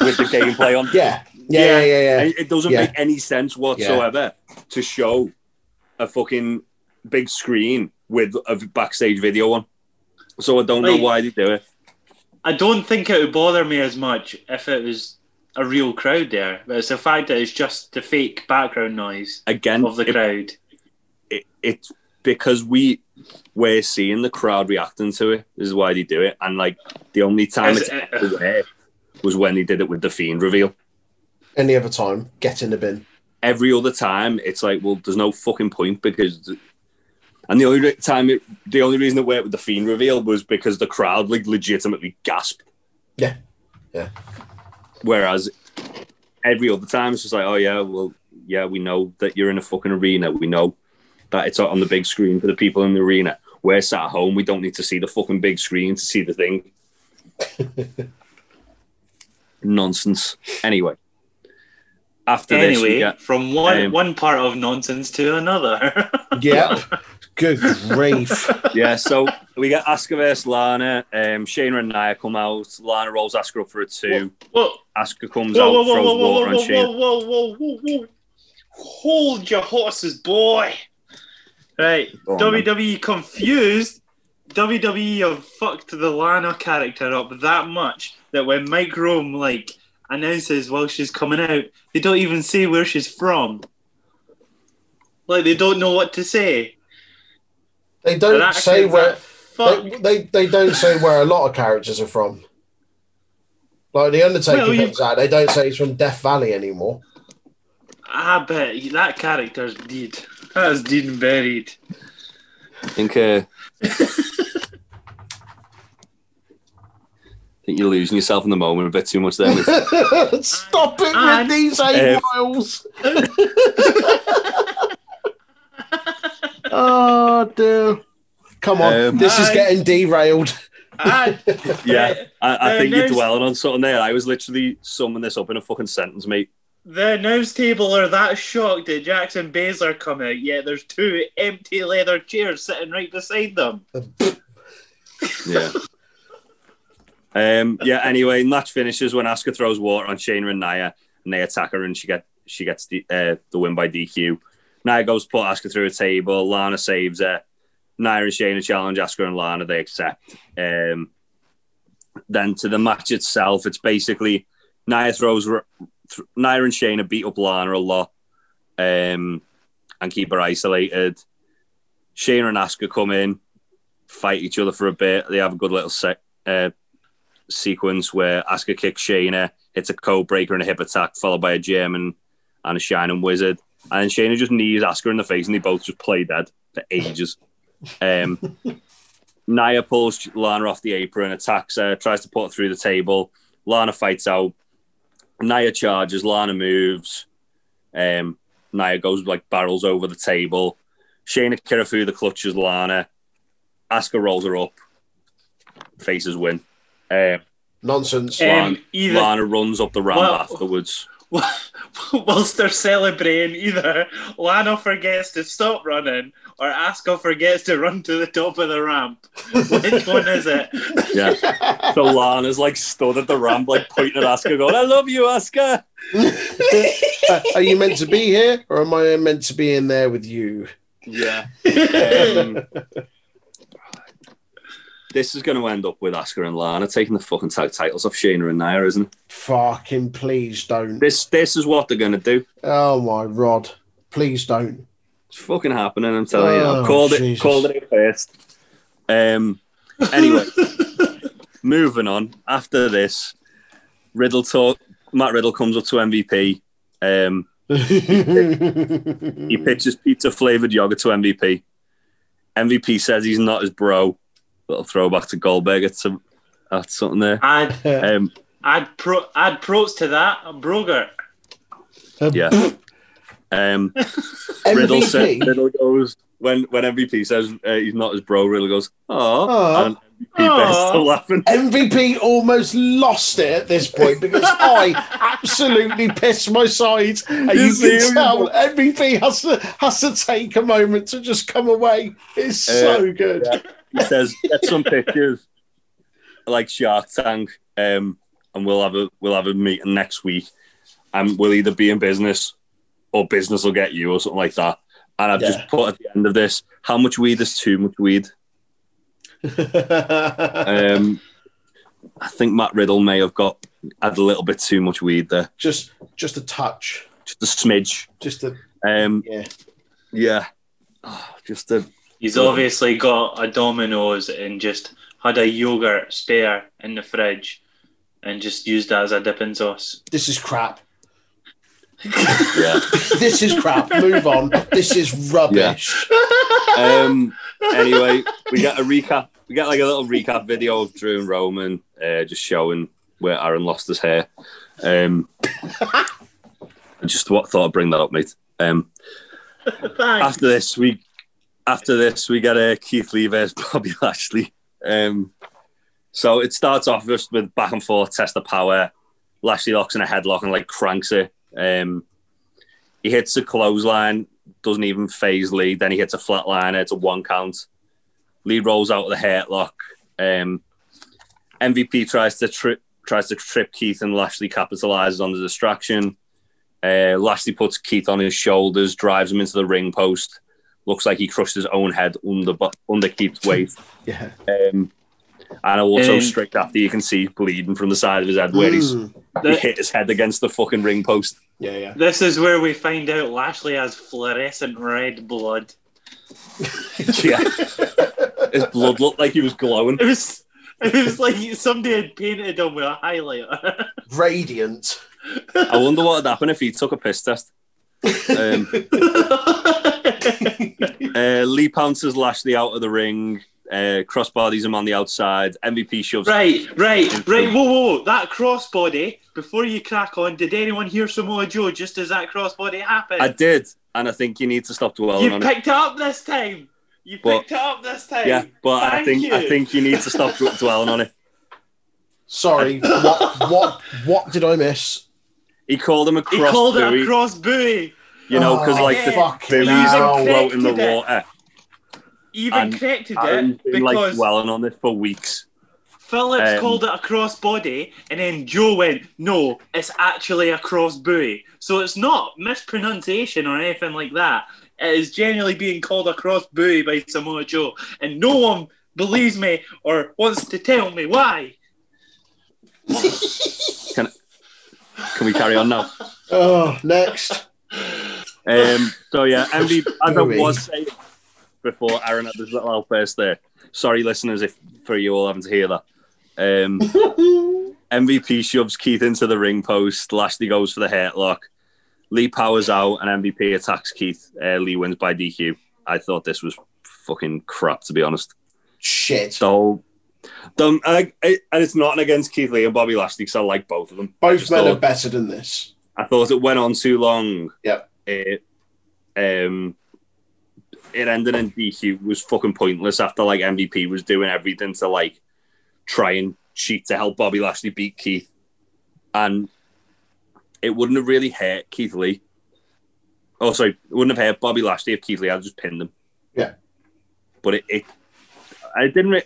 with the gameplay on. *laughs* Yeah. Yeah. Yeah. Yeah. yeah. And it doesn't Yeah. make any sense whatsoever to show a fucking big screen with a backstage video on. So I don't know why they do it. I don't think it would bother me as much if it was a real crowd there, but it's the fact that it's just the fake background noise Again, of the it- crowd. it, it's because we we're seeing the crowd reacting to it. This is why they do it. And like the only time As- it's ever there was when they did it with the fiend reveal. Any other time, get in the bin. Every other time, it's like, well, there's no fucking point because. And the only re- time, it, the only reason it worked with the fiend reveal was because the crowd like legitimately gasped. Yeah. Yeah. Whereas every other time, it's just like, oh yeah, well, yeah, we know that you're in a fucking arena. We know that it's on the big screen for the people in the arena. We're sat at home. We don't need to see the fucking big screen to see the thing. *laughs* Nonsense. Anyway, after this, we Anyway, get from one um, one part of nonsense to another. *laughs* Yeah. Good grief. yeah. So we get Asuka versus Lana. Um, Shayna and Nia come out. Lana rolls Asuka up for a two. whoa, Asuka comes whoa, out, whoa, whoa, throws whoa, whoa, water on whoa, Shayna. whoa, whoa, whoa, whoa, whoa! Hold your horses, boy. Right, Go on, then. WWE confused. WWE have fucked the Lana character up that much that when Mike Rome like announces while she's coming out, they don't even say where she's from. Like they don't know what to say. They don't say where. Fuck. They, they they don't say where a lot of characters are from. Like the Undertaker Well, comes out, they don't say he's from Death Valley anymore. I bet that character's dead. That's dead and buried. I think. Uh, I think you're losing yourself in the moment a bit too much there. *laughs* Stop it And- with these eight Um, miles. *laughs* oh dear. Come on, Um, this is I- getting derailed. Ah, *laughs* yeah, I, I Uh, think you're dwelling on something there. I was literally summing this up in a fucking sentence, mate. The announce table are that shocked that Jax and Baszler come out, yet there's two empty leather chairs sitting right beside them. *laughs* Yeah. um. Yeah. Anyway, match finishes when Asuka throws water on Shayna and Nia, and they attack her, and she get she gets the uh, the win by DQ. Nia goes put Asuka through a table. Lana saves her. Nia and Shayna challenge Asuka and Lana. They accept. Um. Then to the match itself, it's basically Nia throws th- Nia and Shayna beat up Lana a lot, um, and keep her isolated. Shayna and Asuka come in, fight each other for a bit. They have a good little uh, sequence where Asuka kicks Shayna, hits a code breaker and a hip attack, followed by a German and a Shining Wizard. And then Shayna just knees Asuka in the face, and they both just play dead for ages. Um, *laughs* Nia pulls Lana off the apron, attacks her, tries to put her through the table. Lana fights out. Nia charges, Lana moves. Um, Nia goes like barrels over the table. Shayna the clutches Lana. Asuka rolls her up. Faces win. Um, Nonsense. Um, Um, either Lana runs up the ramp Well- afterwards. *laughs* whilst they're celebrating, either Lana forgets to stop running or Asuka forgets to run to the top of the ramp. Which one is it? *laughs* Yeah. So Lana's like stood at the ramp, like pointing at Asuka, going, I love you, Asuka. *laughs* Are you meant to be here, or am I meant to be in there with you? Yeah. Um, this is going to end up with Asuka and Lana taking the fucking tag titles off Shayna and Nia, isn't it? Fucking please don't. This this is what they're going to do. Oh my rod. Please don't. It's fucking happening. I'm telling you. Oh, I've called it. Called it first. Um. Anyway, *laughs* moving on. After this, Riddle talk. Matt Riddle comes up to MVP. Um, he *laughs* pitches pizza flavored yogurt to MVP. MVP says he's not his bro. Little throwback to Goldberg. It's a, that's something there. And *laughs* Um, Add pro, add pros to that. Broger. Yeah. *laughs* Um, Riddle said, MVP. Riddle goes when when MVP says uh, he's not his bro. Riddle goes, oh, Aw. and MVP bursts Aw. out laughing. *laughs* MVP almost lost it at this point because I absolutely pissed my sides, and You you can him? tell MVP has to has to take a moment to just come away. It's so Uh, good. yeah. He says, get some pictures like Shark Tank, um, and we'll have a we'll have a meeting next week, and we'll either be in business or business will get you or something like that. And I've Yeah. just put at the end of this, how much weed is too much weed? *laughs* Um, I think Matt Riddle may have got had a little bit too much weed there, just just a touch, just a smidge. just a Um, yeah. yeah, Oh, just a He's obviously got a Domino's and just had a yogurt spare in the fridge and just used that as a dipping sauce. This is crap. yeah. *laughs* This is crap. Move on. This is rubbish. um, anyway, we get a recap. We get like a little recap video of Drew and Roman, uh, just showing where Aaron lost his hair. Um, I *laughs* just what thought I'd bring that up, mate. Um, Thanks. after this, we after this we get uh, Keith Lee versus *laughs* Bobby Lashley. Um, so it starts off just with back and forth, test of power. Lashley locks in a headlock and like cranks it. Um, he hits a clothesline, doesn't even phase Lee. Then he hits a flatliner. It's a one count. Lee rolls out of the headlock. Um, MVP tries to trip tries to trip Keith and Lashley capitalizes on the distraction. Uh, Lashley puts Keith on his shoulders, drives him into the ring post. Looks like he crushed his own head under under Keith's weight. *laughs* Yeah. Um, and also Um, straight after you can see bleeding from the side of his head where he's Mm. he hit his head against the fucking ring post. Yeah, yeah. this is where we find out Lashley has fluorescent red blood. *laughs* Yeah, his blood looked like he was glowing. It was, it was like somebody had painted him with a highlighter. *laughs* Radiant. I wonder what would happen if he took a piss test. Um, *laughs* uh, Lee pounces Lashley out of the ring, uh, crossbodies him on the outside. MVP shoves. right, right, right. Whoa, whoa, whoa. That crossbody, before you crack on, did anyone hear Samoa Joe just as that crossbody happened? I did, and I think you need to stop dwelling you on it. picked it up this time. You But- picked it up this time. Yeah, but I Thank think I you. think you need to stop *laughs* dwelling on it. Sorry. what what what did I miss? He called him a He cross called it buoy, a cross buoy. you know, because Oh, like the fuck buoys no. float in the it. water. Even And corrected Aaron's it been like because dwelling on this for weeks. Phillips um, called it a cross body, and then Joe went, "No, it's actually a cross buoy." So it's not mispronunciation or anything like that. It is genuinely being called a cross buoy by Samoa Joe, and no one believes me or wants to tell me why. *laughs* Can we carry on now? *laughs* Oh, next. Um, so yeah, *laughs* MVP, as I was saying before, Aaron had this little outburst there. Sorry, listeners, if for you all having to hear that. Um, *laughs* MVP shoves Keith into the ring post. Lashley goes for the headlock. Lee powers out and MVP attacks Keith. Uh, Lee wins by DQ. I thought this was fucking crap, to be honest. Shit. The whole, the, I, I, and it's not against Keith Lee and Bobby Lashley because I like both of them. Both Just men are better than this. I thought it went on too long. Yep. It um it ended in DQ was fucking pointless after like MVP was doing everything to like try and cheat to help Bobby Lashley beat Keith. And it wouldn't have really hurt Keith Lee. Oh sorry, it wouldn't have hurt Bobby Lashley if Keith Lee had just pinned him. Yeah. But it it, it didn't re-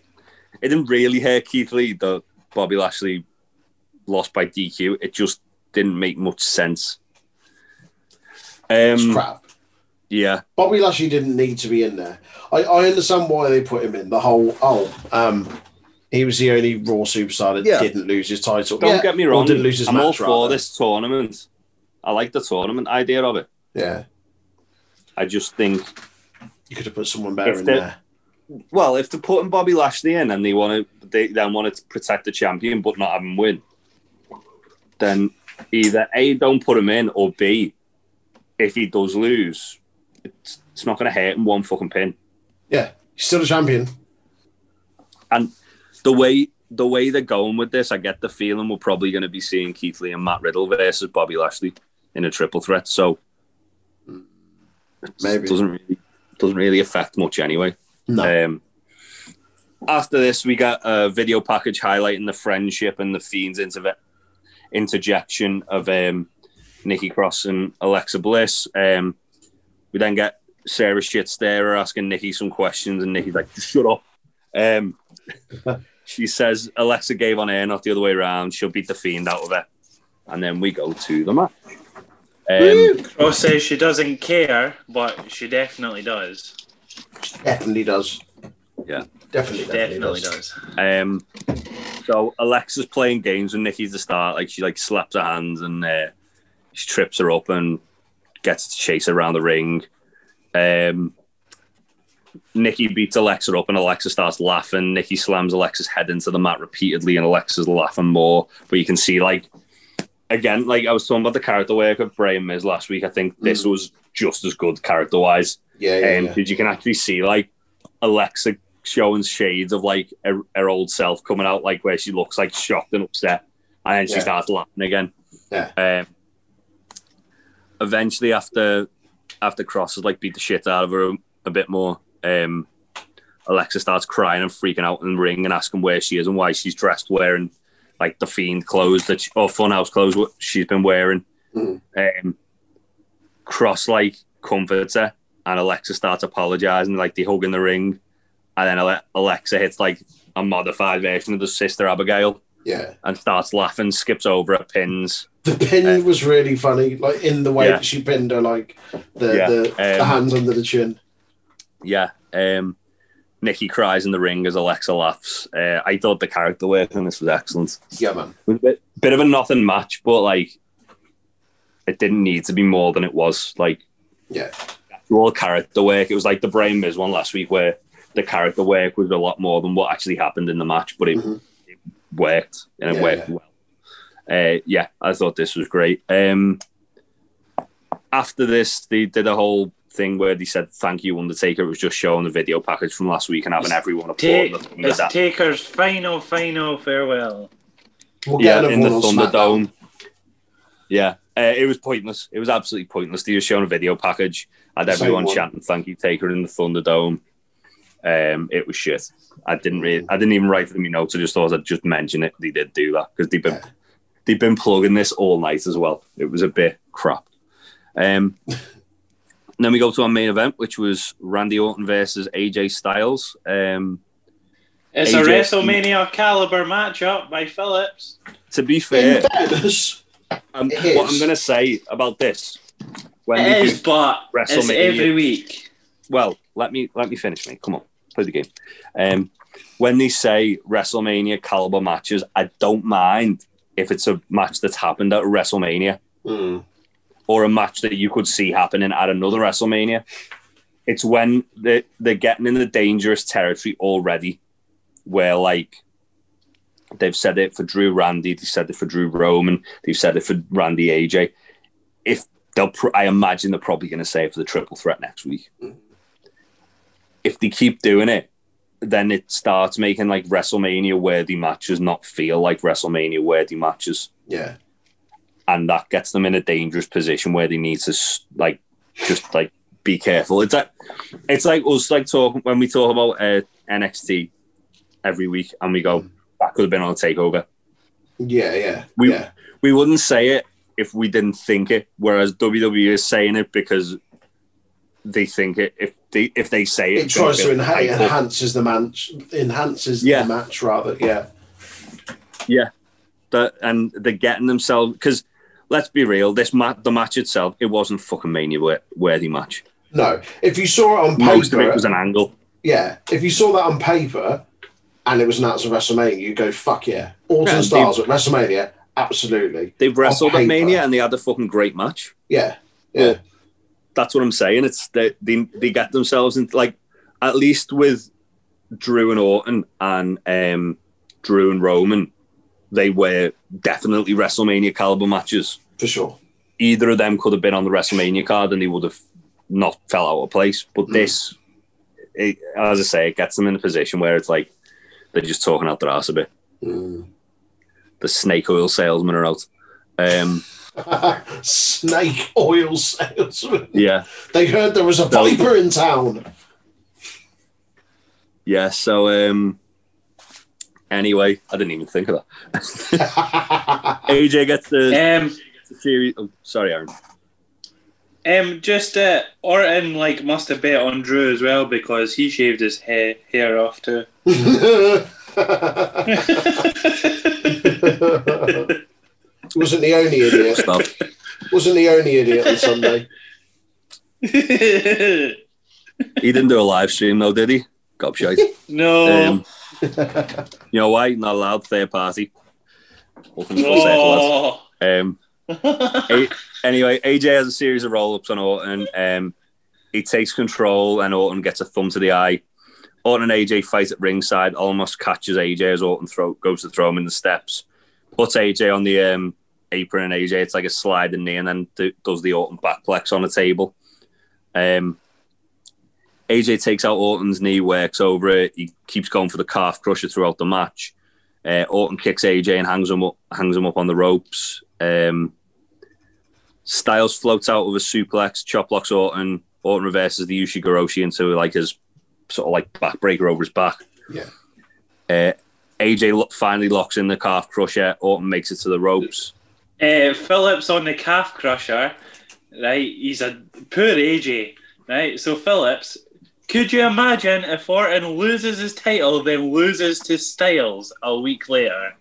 it didn't really hurt Keith Lee that Bobby Lashley lost by DQ. It just didn't make much sense. It's Um, crap. yeah, Bobby Lashley didn't need to be in there. I, I understand why they put him in. The whole oh, um, he was the only Raw superstar that Yeah. didn't lose his title. don't Yeah, get me or wrong. didn't lose his I'm all for rather. this tournament. I like the tournament idea of it. Yeah, I just think, you could have put someone better in there. Well, if they're putting Bobby Lashley in and they want to, they then want to protect the champion but not have him win, then either A, don't put him in, or B, if he does lose, it's, it's not going to hurt him one fucking pin. Yeah, he's still a champion. And the way the way they're going with this, I get the feeling we're probably going to be seeing Keith Lee and Matt Riddle versus Bobby Lashley in a triple threat. So it Maybe. doesn't really doesn't really affect much anyway. No. Um, after this, we got a video package highlighting the friendship and the Fiend's interve- interjection of um, Nikki Cross and Alexa Bliss. Um, we then get Sarah Shitstarer asking Nikki some questions, and Nikki's like, "Shut up." Um, *laughs* she says Alexa gave on air, not the other way around. She'll beat the Fiend out of her, and then we go to the match. Um, Ross says she doesn't care, but she definitely does. Definitely does. Yeah. Definitely, She definitely, definitely does. does. Um, so Alexa's playing games with Nikki to start. Like she like slaps her hands and uh, she trips her up and gets to chase her around the ring. Um, Nikki beats Alexa up and Alexa starts laughing. Nikki slams Alexa's head into the mat repeatedly and Alexa's laughing more. But you can see like again, like I was talking about the character work of Bray and Miz last week. I think this was just as good character wise Yeah, yeah, um, yeah. you can actually see like Alexa showing shades of like her, her old self coming out, like where she looks like shocked and upset, and then she Yeah. starts laughing again. Yeah. Um, eventually, after after Cross has like beat the shit out of her a bit more, um, Alexa starts crying and freaking out in the ring and asking where she is and why she's dressed wearing like the fiend clothes that she, or funhouse clothes what she's been wearing. Mhm. Um, Cross like comforts her and Alexa starts apologizing, like they hug in the ring, and then Alexa hits like a modified version of the sister Abigail Yeah. and starts laughing, skips over her pins. The pin Uh, was really funny, like in the way Yeah. that she pinned her, like the Yeah, the, the um, hands under the chin. Yeah, um, Nikki cries in the ring as Alexa laughs. Uh, I thought the character work in this was excellent. Yeah, man. It was a bit, bit of a nothing match, but like it didn't need to be more than it was. Like Yeah. All character work. It was like the Brain Miz one last week where the character work was a lot more than what actually happened in the match, but it, Mhm. it worked and it Yeah, worked yeah. well. Uh, yeah, I thought this was great. Um, after this, they did a whole thing where they said thank you Undertaker. It was just showing the video package from last week and having everyone applaud the it's Thunderdome. Taker's final, final farewell. We'll Yeah, in the another one. Thunderdome. Yeah, uh, it was pointless. It was absolutely pointless. They just shown a video package, had Same everyone one. chanting "Thank you, Taker" in the Thunderdome. Um, it was shit. I didn't really, I didn't even write it in my notes. I just thought I'd just mention it. They did do that because they've been Yeah. they've been plugging this all night as well. It was a bit crap. Um, *laughs* then we go to our main event, which was Randy Orton versus AJ Styles. Um, It's AJ a WrestleMania caliber matchup by Phillips. to be fair, In fairness, um, it what is. I'm going to say about this when It they is, do, but it's WrestleMania. every week. well, let me let me finish, mate. Come on, play the game. Um, when they say WrestleMania caliber matches, I don't mind if it's a match that's happened at WrestleMania mm, or a match that you could see happening at another WrestleMania. It's when they they're getting in the dangerous territory already, where like they've said it for Drew Randy, they said it for Drew Roman, they've said it for Randy AJ. If they'll, pr- I imagine they're probably going to say it for the triple threat next week. If they keep doing it, then it starts making like WrestleMania worthy matches not feel like WrestleMania worthy matches yeah. and that gets them in a dangerous position where they need to like just like be careful. It's like it's like us like talking when we talk about uh, NXT every week and we go that could have been on a takeover. Yeah, yeah. We- yeah. We wouldn't say it if we didn't think it, whereas WWE is saying it because they think it. If they if they say it, It tries to enha- enhances the match, enhances Yeah. the match rather. Yeah, that and they're getting themselves because let's be real, this match, the match itself, it wasn't fucking mania worthy match. no. If you saw it on Most of paper, it was an angle. yeah. If you saw that on paper, and it was announced at WrestleMania, you go fuck yeah. Orton Yeah, Styles at WrestleMania, absolutely. They've wrestled at. Mania and they had a fucking great match. Yeah, yeah, Well, That's what I'm saying. It's they, they they get themselves into like at least with Drew and Orton and um, Drew and Roman, they were definitely WrestleMania caliber matches. for sure. Either of them could have been on the WrestleMania card and they would have not fell out of place. But Mm. this, it, as I say, it gets them in a position where it's like they're just talking out their ass a bit. Mm. The snake oil salesmen are out. Um, *laughs* Snake oil salesman. yeah, They heard there was a viper in town. yeah. So um, anyway, I didn't even think of that. *laughs* *laughs* AJ gets the, Um, series. Oh, sorry, Aaron. Um, just uh, Orton like must have bet on Drew as well because he shaved his hair hair off too. *laughs* Wasn't the only idiot. Stuff. Wasn't the only idiot on Sunday. *laughs* He didn't do a live stream though, did he? Gobshite. no. Um, you know why? Not allowed. Third party. Welcome to the circle, lads. oh. Um, A- *laughs* anyway, AJ has a series of roll ups on Orton. Um, he takes control and Orton gets a thumb to the eye. Orton and AJ fight at ringside, almost catches AJ as Orton throw, goes to throw him in the steps. Puts AJ on the um, apron and AJ, it's like a sliding knee, and then do, does the Orton backplex on the table. Um, AJ takes out Orton's knee, works over it. He keeps going for the calf crusher throughout the match. Uh, Orton kicks AJ and hangs him up, hangs him up on the ropes. Um, Styles floats out with a suplex, chop blocks Orton. Orton reverses the Ushigoroshi into like his sort of like backbreaker over his back. Yeah. Uh, AJ lo- finally locks in the calf crusher. Orton makes it to the ropes. Uh, Phillips on the calf crusher, right? He's a poor AJ, right? So Phillips, could you imagine if Orton loses his title, then loses to Styles a week later?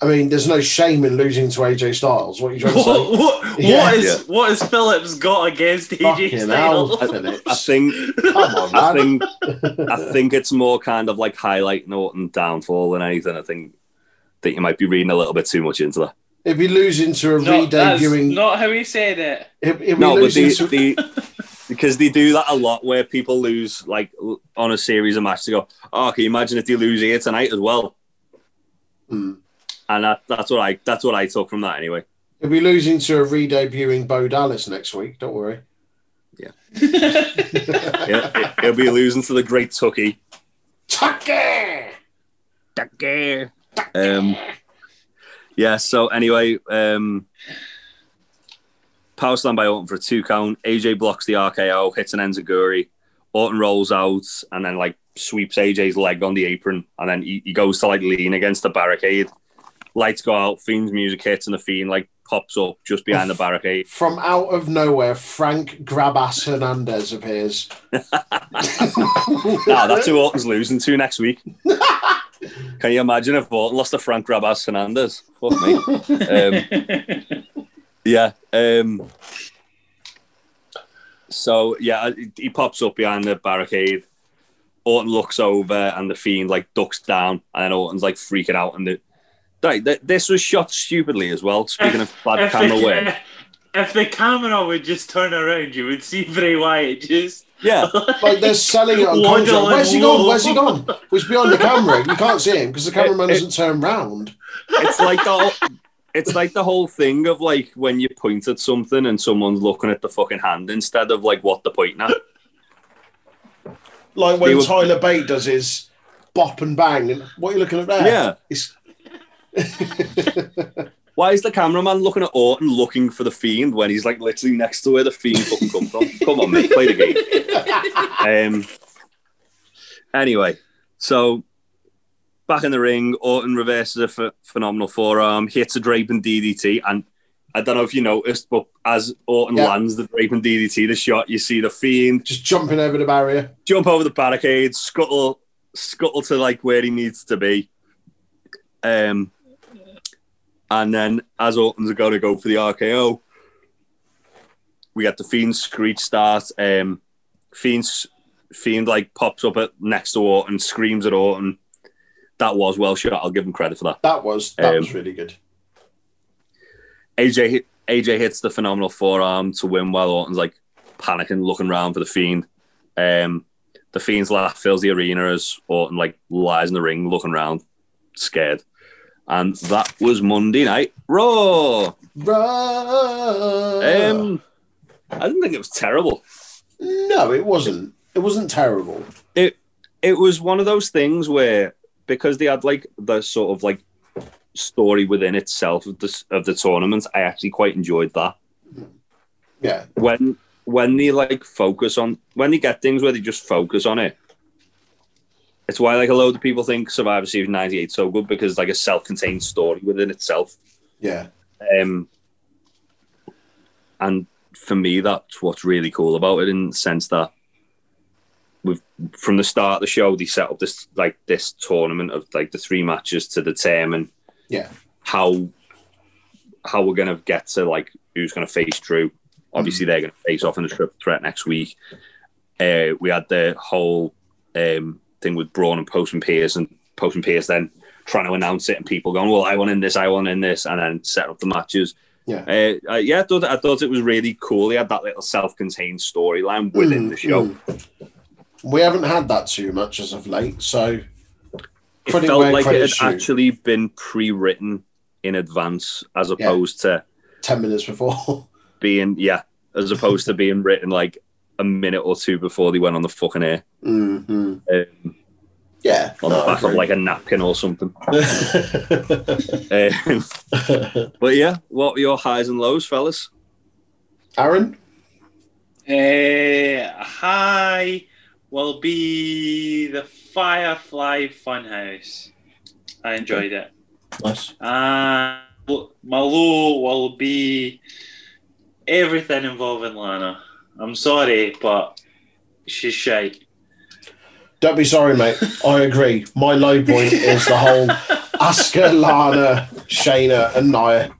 I mean, there's no shame in losing to AJ Styles. What are you trying to say? What, what, Yeah. what is Yeah. what has Phillips got against AJ Fucking hell, Styles? *laughs* I think Come on, I think I *laughs* think it's more kind of like highlighting Orton downfall than anything. I think that you might be reading a little bit too much into that. If you're losing to a No, that's redebuting, not how he said it. if, if No, but the, to, the because they do that a lot where people lose like on a series of matches. They go, "Oh, can you imagine if they lose here tonight as well?" Hmm. And that, that's what I that's what I took from that anyway. He'll be losing to a re-debuting Bo Dallas next week. Don't worry. *laughs* He'll, he'll be losing to the Great Tucky. Tucker! Tucky. Um, yeah. So anyway, um, power slam by Orton for a two count. AJ blocks the RKO, hits an enziguri. Orton rolls out and then like sweeps AJ's leg on the apron, and then he, he goes to like lean against the barricade. Lights go out, Fiend's music hits, and the Fiend like pops up just behind the barricade. From out of nowhere, Frank Grabass Hernandez appears. *laughs* *laughs* Now that's who Orton's losing to next week. *laughs* Can you imagine if Orton lost to Frank Grabas Hernandez? Fuck me. Um, Yeah. Um, so yeah, he pops up behind the barricade. Orton looks over, and the fiend like ducks down, and then Orton's like freaking out. And the, right, th- this was shot stupidly as well. Speaking of bad *laughs* camera the, work, *laughs* if the camera would just turn around, you would see Bray Wyatt just yeah, *laughs* Like they're selling it on Waddling contract. Where's he gone? Where's he gone? Well, he's behind the camera. You can't see him because the cameraman doesn't turn round. it's like the whole, it's like the whole thing of like when you point at something and someone's looking at the fucking hand instead of like what they're pointing at. Like when were- Tyler Bate does his bop and bang. And what are you looking at there? Yeah. It's... *laughs* Why is the cameraman looking at Orton looking for the fiend when he's like literally next to where the fiend fucking come from? Come on, mate, play the game. Um. Anyway, so back in the ring, Orton reverses a ph- phenomenal forearm, hits a draping DDT, and I don't know if you noticed, but as Orton Yeah. lands the draping DDT, the shot you see the fiend Just jumping over the barrier. jump over the barricade, scuttle, scuttle to like where he needs to be. Um, and then as Orton's going to go for the RKO, we get the Fiend screech start. Um, Fiend, Fiend like pops up at next to Orton, screams at Orton. That was well shot. I'll give him credit for that. That was that Um, was really good. AJ AJ hits the phenomenal forearm to win while Orton's like panicking, looking around for the Fiend. Um, the Fiend's laugh fills the arena as Orton like lies in the ring, looking around, scared. And that was Monday night Raw. Right. Um, I didn't think it was terrible. no, it wasn't. It wasn't terrible. It it was one of those things where because they had like the sort of like story within itself of the of the tournament. I actually quite enjoyed that Yeah. when when they like focus on when they get things where they just focus on it. It's why like a load of people think Survivor Series '98 so good because it's like a self-contained story within itself. Yeah. Um, and for me, that's what's really cool about it in the sense that we've from the start of the show they set up this like this tournament of like the three matches to determine Yeah. how how we're gonna get to like who's gonna face Drew. Obviously, they're gonna face off in the triple threat next week. Uh, we had the whole um, thing with Braun and Post and Pearce, and Post and Pearce then trying to announce it, and people going, "Well, I want in this, I want in this," and then set up the matches. Yeah. Uh, uh, yeah, I thought, I thought it was really cool. He had that little self-contained storyline within Mm, the show. mm. We haven't had that too much as of late, so It felt like it had due. actually been pre-written in advance, as opposed to ten minutes before. *laughs* being yeah, as opposed to being written like a minute or two before they went on the fucking air hmm um, Yeah. on no, the back of like a napkin or something. *laughs* Um, but yeah, what were your highs and lows, fellas? Aaron. Uh, hi will be the Firefly Funhouse. I enjoyed it. Nice. Uh, my low will be everything involving Lana. I'm sorry, but she's shite. Don't be sorry, mate. I agree. My low point is the whole Asuka, Lana, Shayna, and Nia.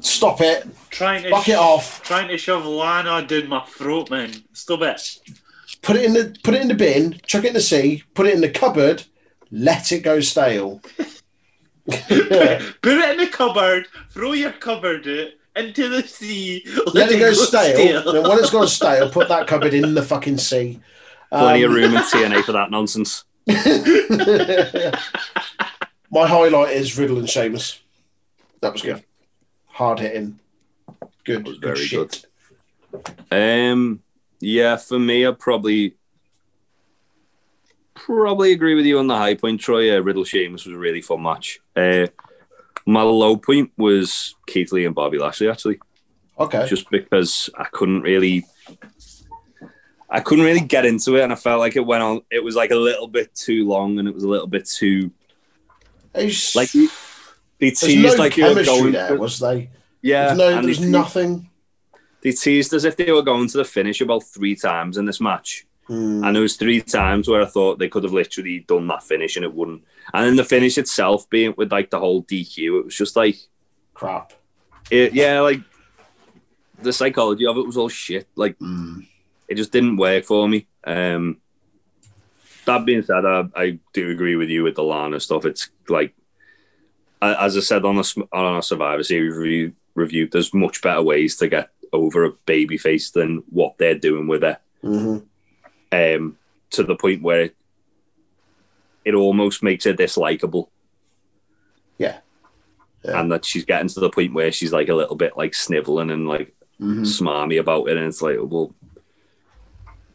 Stop it. Trying to Fuck it off. Trying to shove Lana down my throat, man. Stop it. Put it in the put it in the bin. Chuck it in the sea. Put it in the cupboard. Let it go stale. *laughs* Put it in the cupboard. Throw your cupboard out into the sea. Let it go stale. Then when it's gone *laughs* stale, put that cupboard in the fucking sea. Plenty Um, of room in *laughs* TNA for that nonsense. *laughs* My highlight is Riddle and Sheamus. That was good. Hard hitting. Good. was good very shit. Um, yeah, for me, I probably probably agree with you on the high point, Troy. Uh, Riddle Sheamus was a really fun match. Uh, my low point was Keith Lee and Bobby Lashley, actually, Okay. just because I couldn't really. I couldn't really get into it, and I felt like it went on. It was like a little bit too long, and it was a little bit too It's- like they teased no like they were going. there, was they? yeah, There's no, there's they, nothing. they teased as if they were going to the finish about three times in this match. Hmm. And there was three times where I thought they could have literally done that finish and it wouldn't. And then the finish itself being with like the whole DQ, it was just like, Crap. it, yeah, like the psychology of it was all shit. Like Hmm. it just didn't work for me. Um, that being said, I, I do agree with you with the Lana stuff. It's like, as I said on a on a Survivor Series review, review, there's much better ways to get over a baby face than what they're doing with it. hmm um, to the point where it, it almost makes her dislikable. Yeah. Yeah. And that she's getting to the point where she's like a little bit like sniveling and like hmm smarmy about it. And it's like, well,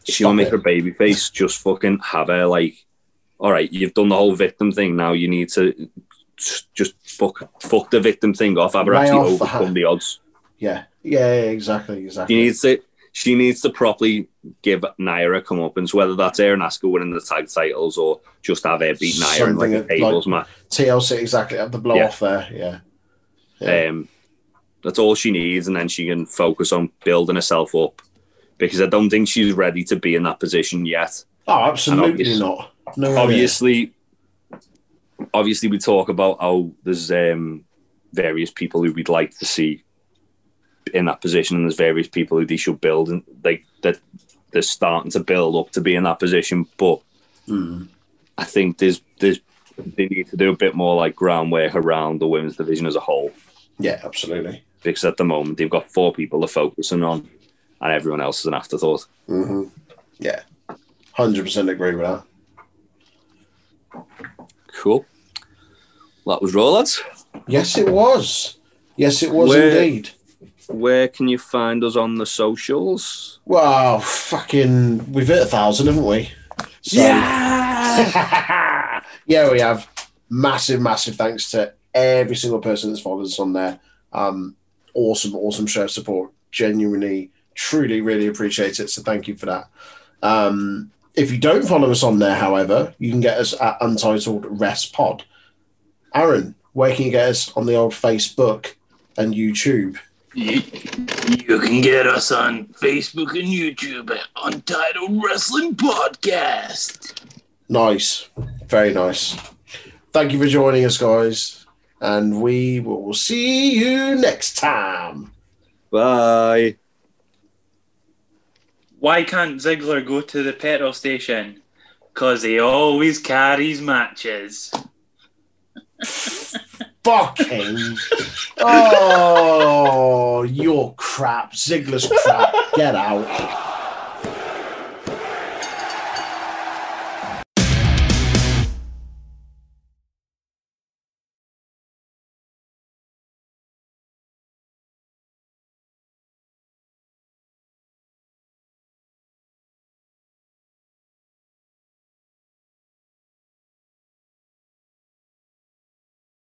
she'll make it. her baby face, just fucking have her like, all right, you've done the whole victim thing. Now you need to just fuck, fuck the victim thing off. Have her Lay actually overcome the odds. Yeah. yeah. Exactly. Exactly. needs to. She needs to properly give Naira a comeuppance, whether that's her and Asuka winning the tag titles or just have her beat Naira in like a tables match. TLC exactly have the blow Yeah. off there. Yeah. Yeah. Um, that's all she needs, and then she can focus on building herself up. Because I don't think she's ready to be in that position yet. oh, absolutely obvious- not. No. Obviously, obviously, we talk about how there's um, various people who we'd like to see in that position, and there's various people who they should build, and like that they're starting to build up to be in that position. But Hmm. I think there's there's they need to do a bit more like groundwork around the women's division as a whole. Yeah. Absolutely. because at the moment they've got four people they're focusing on, and everyone else is an afterthought. hmm Yeah. Hundred percent agree with that. Cool. That was Raw, lads. Yes, it was. Yes, it was Where- indeed. Where can you find us on the socials? Wow, fucking, we've hit a thousand, haven't we? So- Yeah. *laughs* yeah, we have. massive, massive thanks to every single person that's followed us on there. Um, awesome, awesome show of support. Genuinely, truly, really appreciate it. So thank you for that. Um, if you don't follow us on there, however, you can get us at Untitled Wres Pod. Aaron, where can you get us on the old Facebook and YouTube? You, you can get us on Facebook and YouTube at Untitled Wrestling Podcast. Nice. Very nice. Thank you for joining us, guys. And we will see you next time. Bye. Why can't Ziggler go to the petrol station? Because he always carries matches. *laughs* Fucking. Oh, you're crap. Ziggler's crap. Get out.